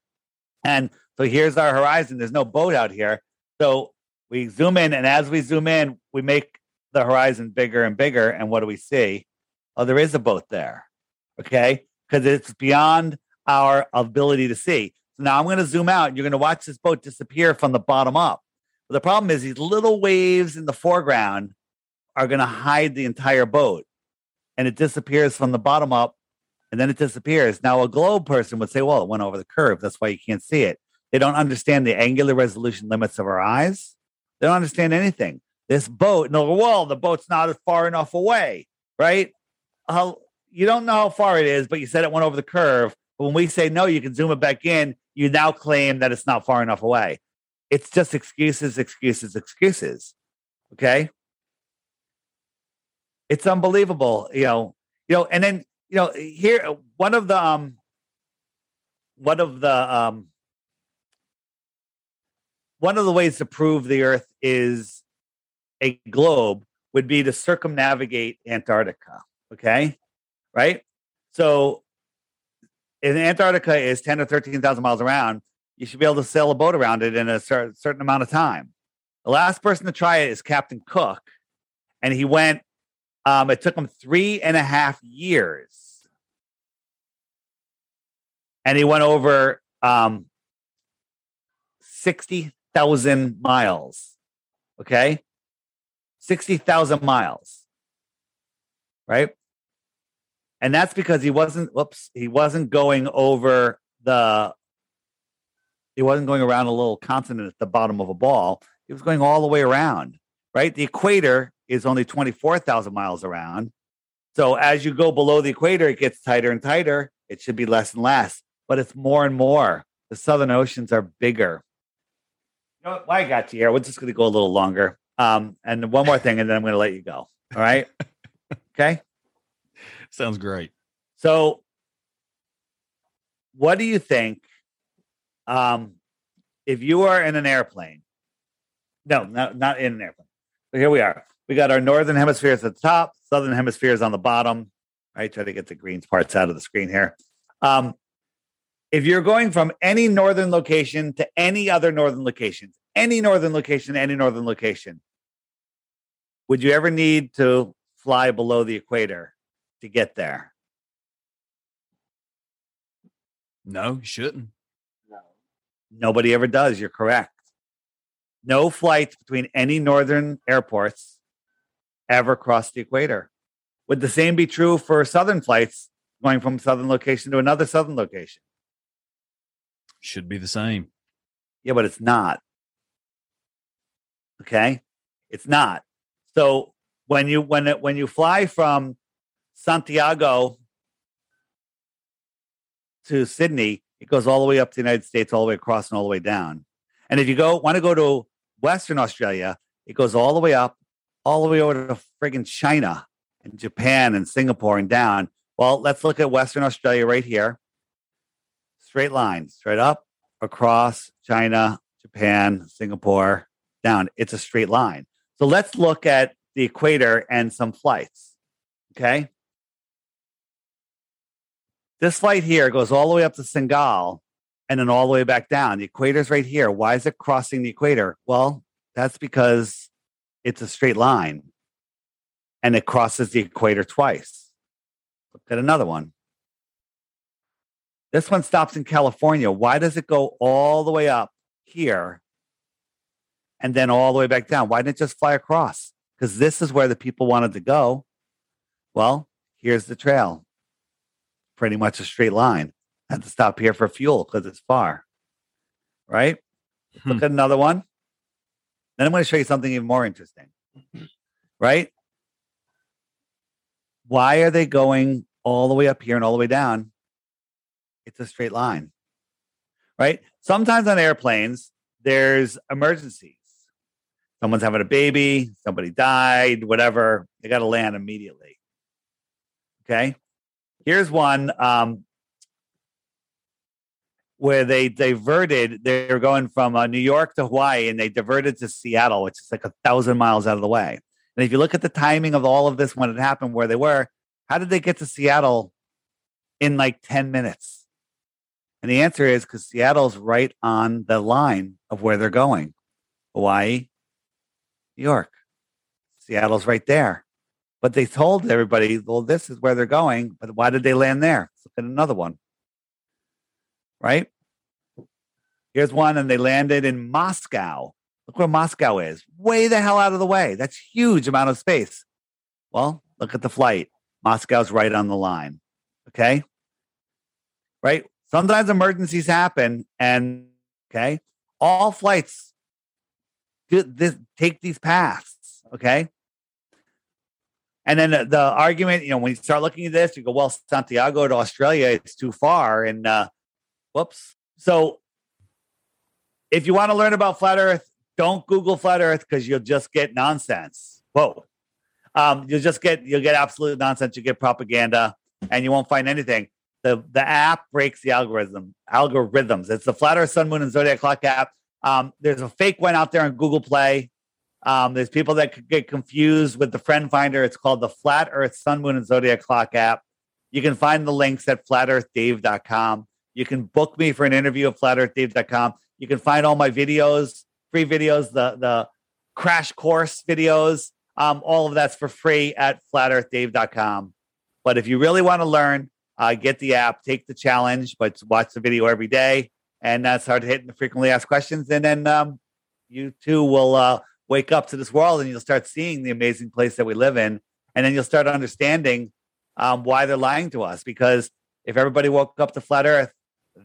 S6: and so here's our horizon. There's no boat out here. So we zoom in, and as we zoom in, we make the horizon bigger and bigger. And what do we see? Oh, there is a boat there. Okay. Because it's beyond our ability to see. So now I'm going to zoom out. You're going to watch this boat disappear from the bottom up. But the problem is these little waves in the foreground are going to hide the entire boat and it disappears from the bottom up and then it disappears. Now, a globe person would say, well, it went over the curve. That's why you can't see it. They don't understand the angular resolution limits of our eyes. They don't understand anything. This boat, no, well, the boat's not far enough away, right? Uh, you don't know how far it is, but you said it went over the curve. But when we say no, you can zoom it back in. You now claim that it's not far enough away. It's just excuses, excuses, excuses. Okay. It's unbelievable, you know, you know, and then, you know, here, one of the, um, one of the, um, one of the ways to prove the earth is a globe would be to circumnavigate Antarctica. Okay. Right. So if Antarctica is 10 or 13,000 miles around, you should be able to sail a boat around it in a cer- certain amount of time. The last person to try it is Captain Cook, and he went. Um, it took him three and a half years, and he went over um, sixty thousand miles. Okay, sixty thousand miles, right? And that's because he wasn't. Whoops, he wasn't going over the he wasn't going around a little continent at the bottom of a ball. He was going all the way around, right? The equator is only 24,000 miles around. So as you go below the equator, it gets tighter and tighter. It should be less and less, but it's more and more. The southern oceans are bigger. You know? Why I got you here? We're just going to go a little longer. Um, and one more thing, and then I'm going to let you go. All right. okay.
S1: Sounds great.
S6: So, what do you think um, if you are in an airplane, no, not, not in an airplane. Here we are. We got our northern hemispheres at the top, southern hemispheres on the bottom. I try to get the green parts out of the screen here. Um, if you're going from any northern location to any other northern location, any northern location, any northern location, would you ever need to fly below the equator to get there?
S1: No, you shouldn't. No.
S6: Nobody ever does. You're correct. No flights between any northern airports ever cross the equator. Would the same be true for southern flights going from southern location to another southern location?
S1: Should be the same.
S6: Yeah, but it's not. Okay? It's not. So when you when it, when you fly from Santiago to Sydney, it goes all the way up to the United States, all the way across and all the way down. And if you go want to go to Western Australia, it goes all the way up, all the way over to friggin' China and Japan and Singapore and down. Well, let's look at Western Australia right here. Straight line, straight up, across China, Japan, Singapore, down. It's a straight line. So let's look at the equator and some flights. Okay. This flight here goes all the way up to Senegal and then all the way back down. The equator's right here. Why is it crossing the equator? Well, that's because it's a straight line and it crosses the equator twice. Look at another one. This one stops in California. Why does it go all the way up here and then all the way back down? Why didn't it just fly across? Because this is where the people wanted to go. Well, here's the trail. Pretty much a straight line. Had to stop here for fuel because it's far. Right?
S1: Hmm.
S6: Look at another one. Then I'm going to show you something even more interesting. Right? Why are they going all the way up here and all the way down? it's a straight line. Right? Sometimes on airplanes, there's emergencies. Someone's having a baby, somebody died, whatever. They got to land immediately. Okay. Here's one um, where they diverted. They're going from uh, New York to Hawaii and they diverted to Seattle, which is like a thousand miles out of the way. And if you look at the timing of all of this when it happened, where they were, how did they get to Seattle in like 10 minutes? And the answer is because Seattle's right on the line of where they're going Hawaii, New York. Seattle's right there. But they told everybody, well, this is where they're going. But why did they land there? Let's look at another one. Right? Here's one, and they landed in Moscow. Look where Moscow is. Way the hell out of the way. That's huge amount of space. Well, look at the flight. Moscow's right on the line. Okay. Right. Sometimes emergencies happen, and okay, all flights do this, take these paths. Okay. And then the, the, argument, you know, when you start looking at this, you go, well, Santiago to Australia, it's too far. And uh, whoops. So if you want to learn about flat Earth, don't Google flat Earth because you'll just get nonsense. Whoa. Um, you'll just get you'll get absolute nonsense. You get propaganda, and you won't find anything. The the app breaks the algorithm algorithms. It's the Flat Earth, Sun, Moon, and Zodiac Clock app. Um, there's a fake one out there on Google Play. Um, there's people that could get confused with the friend finder. It's called the Flat Earth, Sun, Moon, and Zodiac Clock app. You can find the links at flatearthdave.com. You can book me for an interview at flatearthdave.com. You can find all my videos, free videos, the the crash course videos. Um, all of that's for free at flatearthdave.com. But if you really want to learn, uh, get the app, take the challenge, but watch the video every day and uh, start hitting the frequently asked questions. And then um, you too will uh, wake up to this world and you'll start seeing the amazing place that we live in. And then you'll start understanding um, why they're lying to us. Because if everybody woke up to flat earth,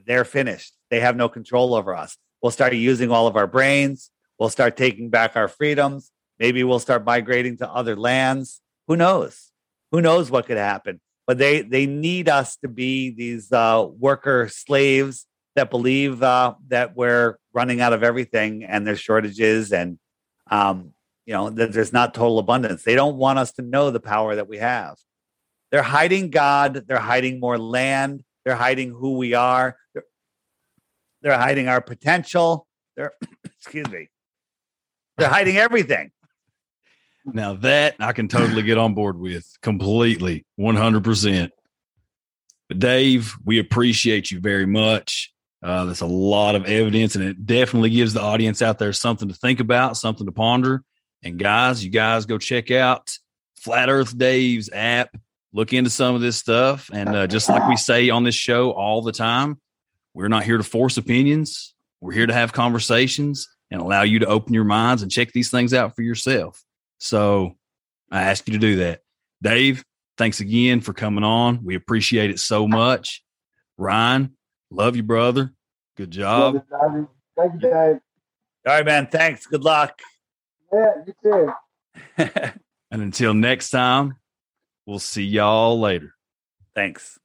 S6: they're finished. They have no control over us. We'll start using all of our brains. We'll start taking back our freedoms. Maybe we'll start migrating to other lands. Who knows? Who knows what could happen? But they they need us to be these uh, worker slaves that believe uh, that we're running out of everything and there's shortages and um, you know that there's not total abundance. They don't want us to know the power that we have. They're hiding God. They're hiding more land. They're hiding who we are. They're, they're hiding our potential. They're excuse me. They're hiding everything.
S1: Now that I can totally get on board with completely, 100%. But Dave, we appreciate you very much. Uh, that's a lot of evidence, and it definitely gives the audience out there something to think about, something to ponder. And guys, you guys go check out Flat Earth Dave's app. Look into some of this stuff, and uh, just like we say on this show all the time, we're not here to force opinions. We're here to have conversations and allow you to open your minds and check these things out for yourself. So I ask you to do that. Dave, thanks again for coming on. We appreciate it so much. Ryan, love you, brother. Good job.
S7: Thank you, Dave.
S6: All right, man. Thanks. Good luck.
S7: Yeah, you too.
S1: and until next time, we'll see y'all later.
S6: Thanks.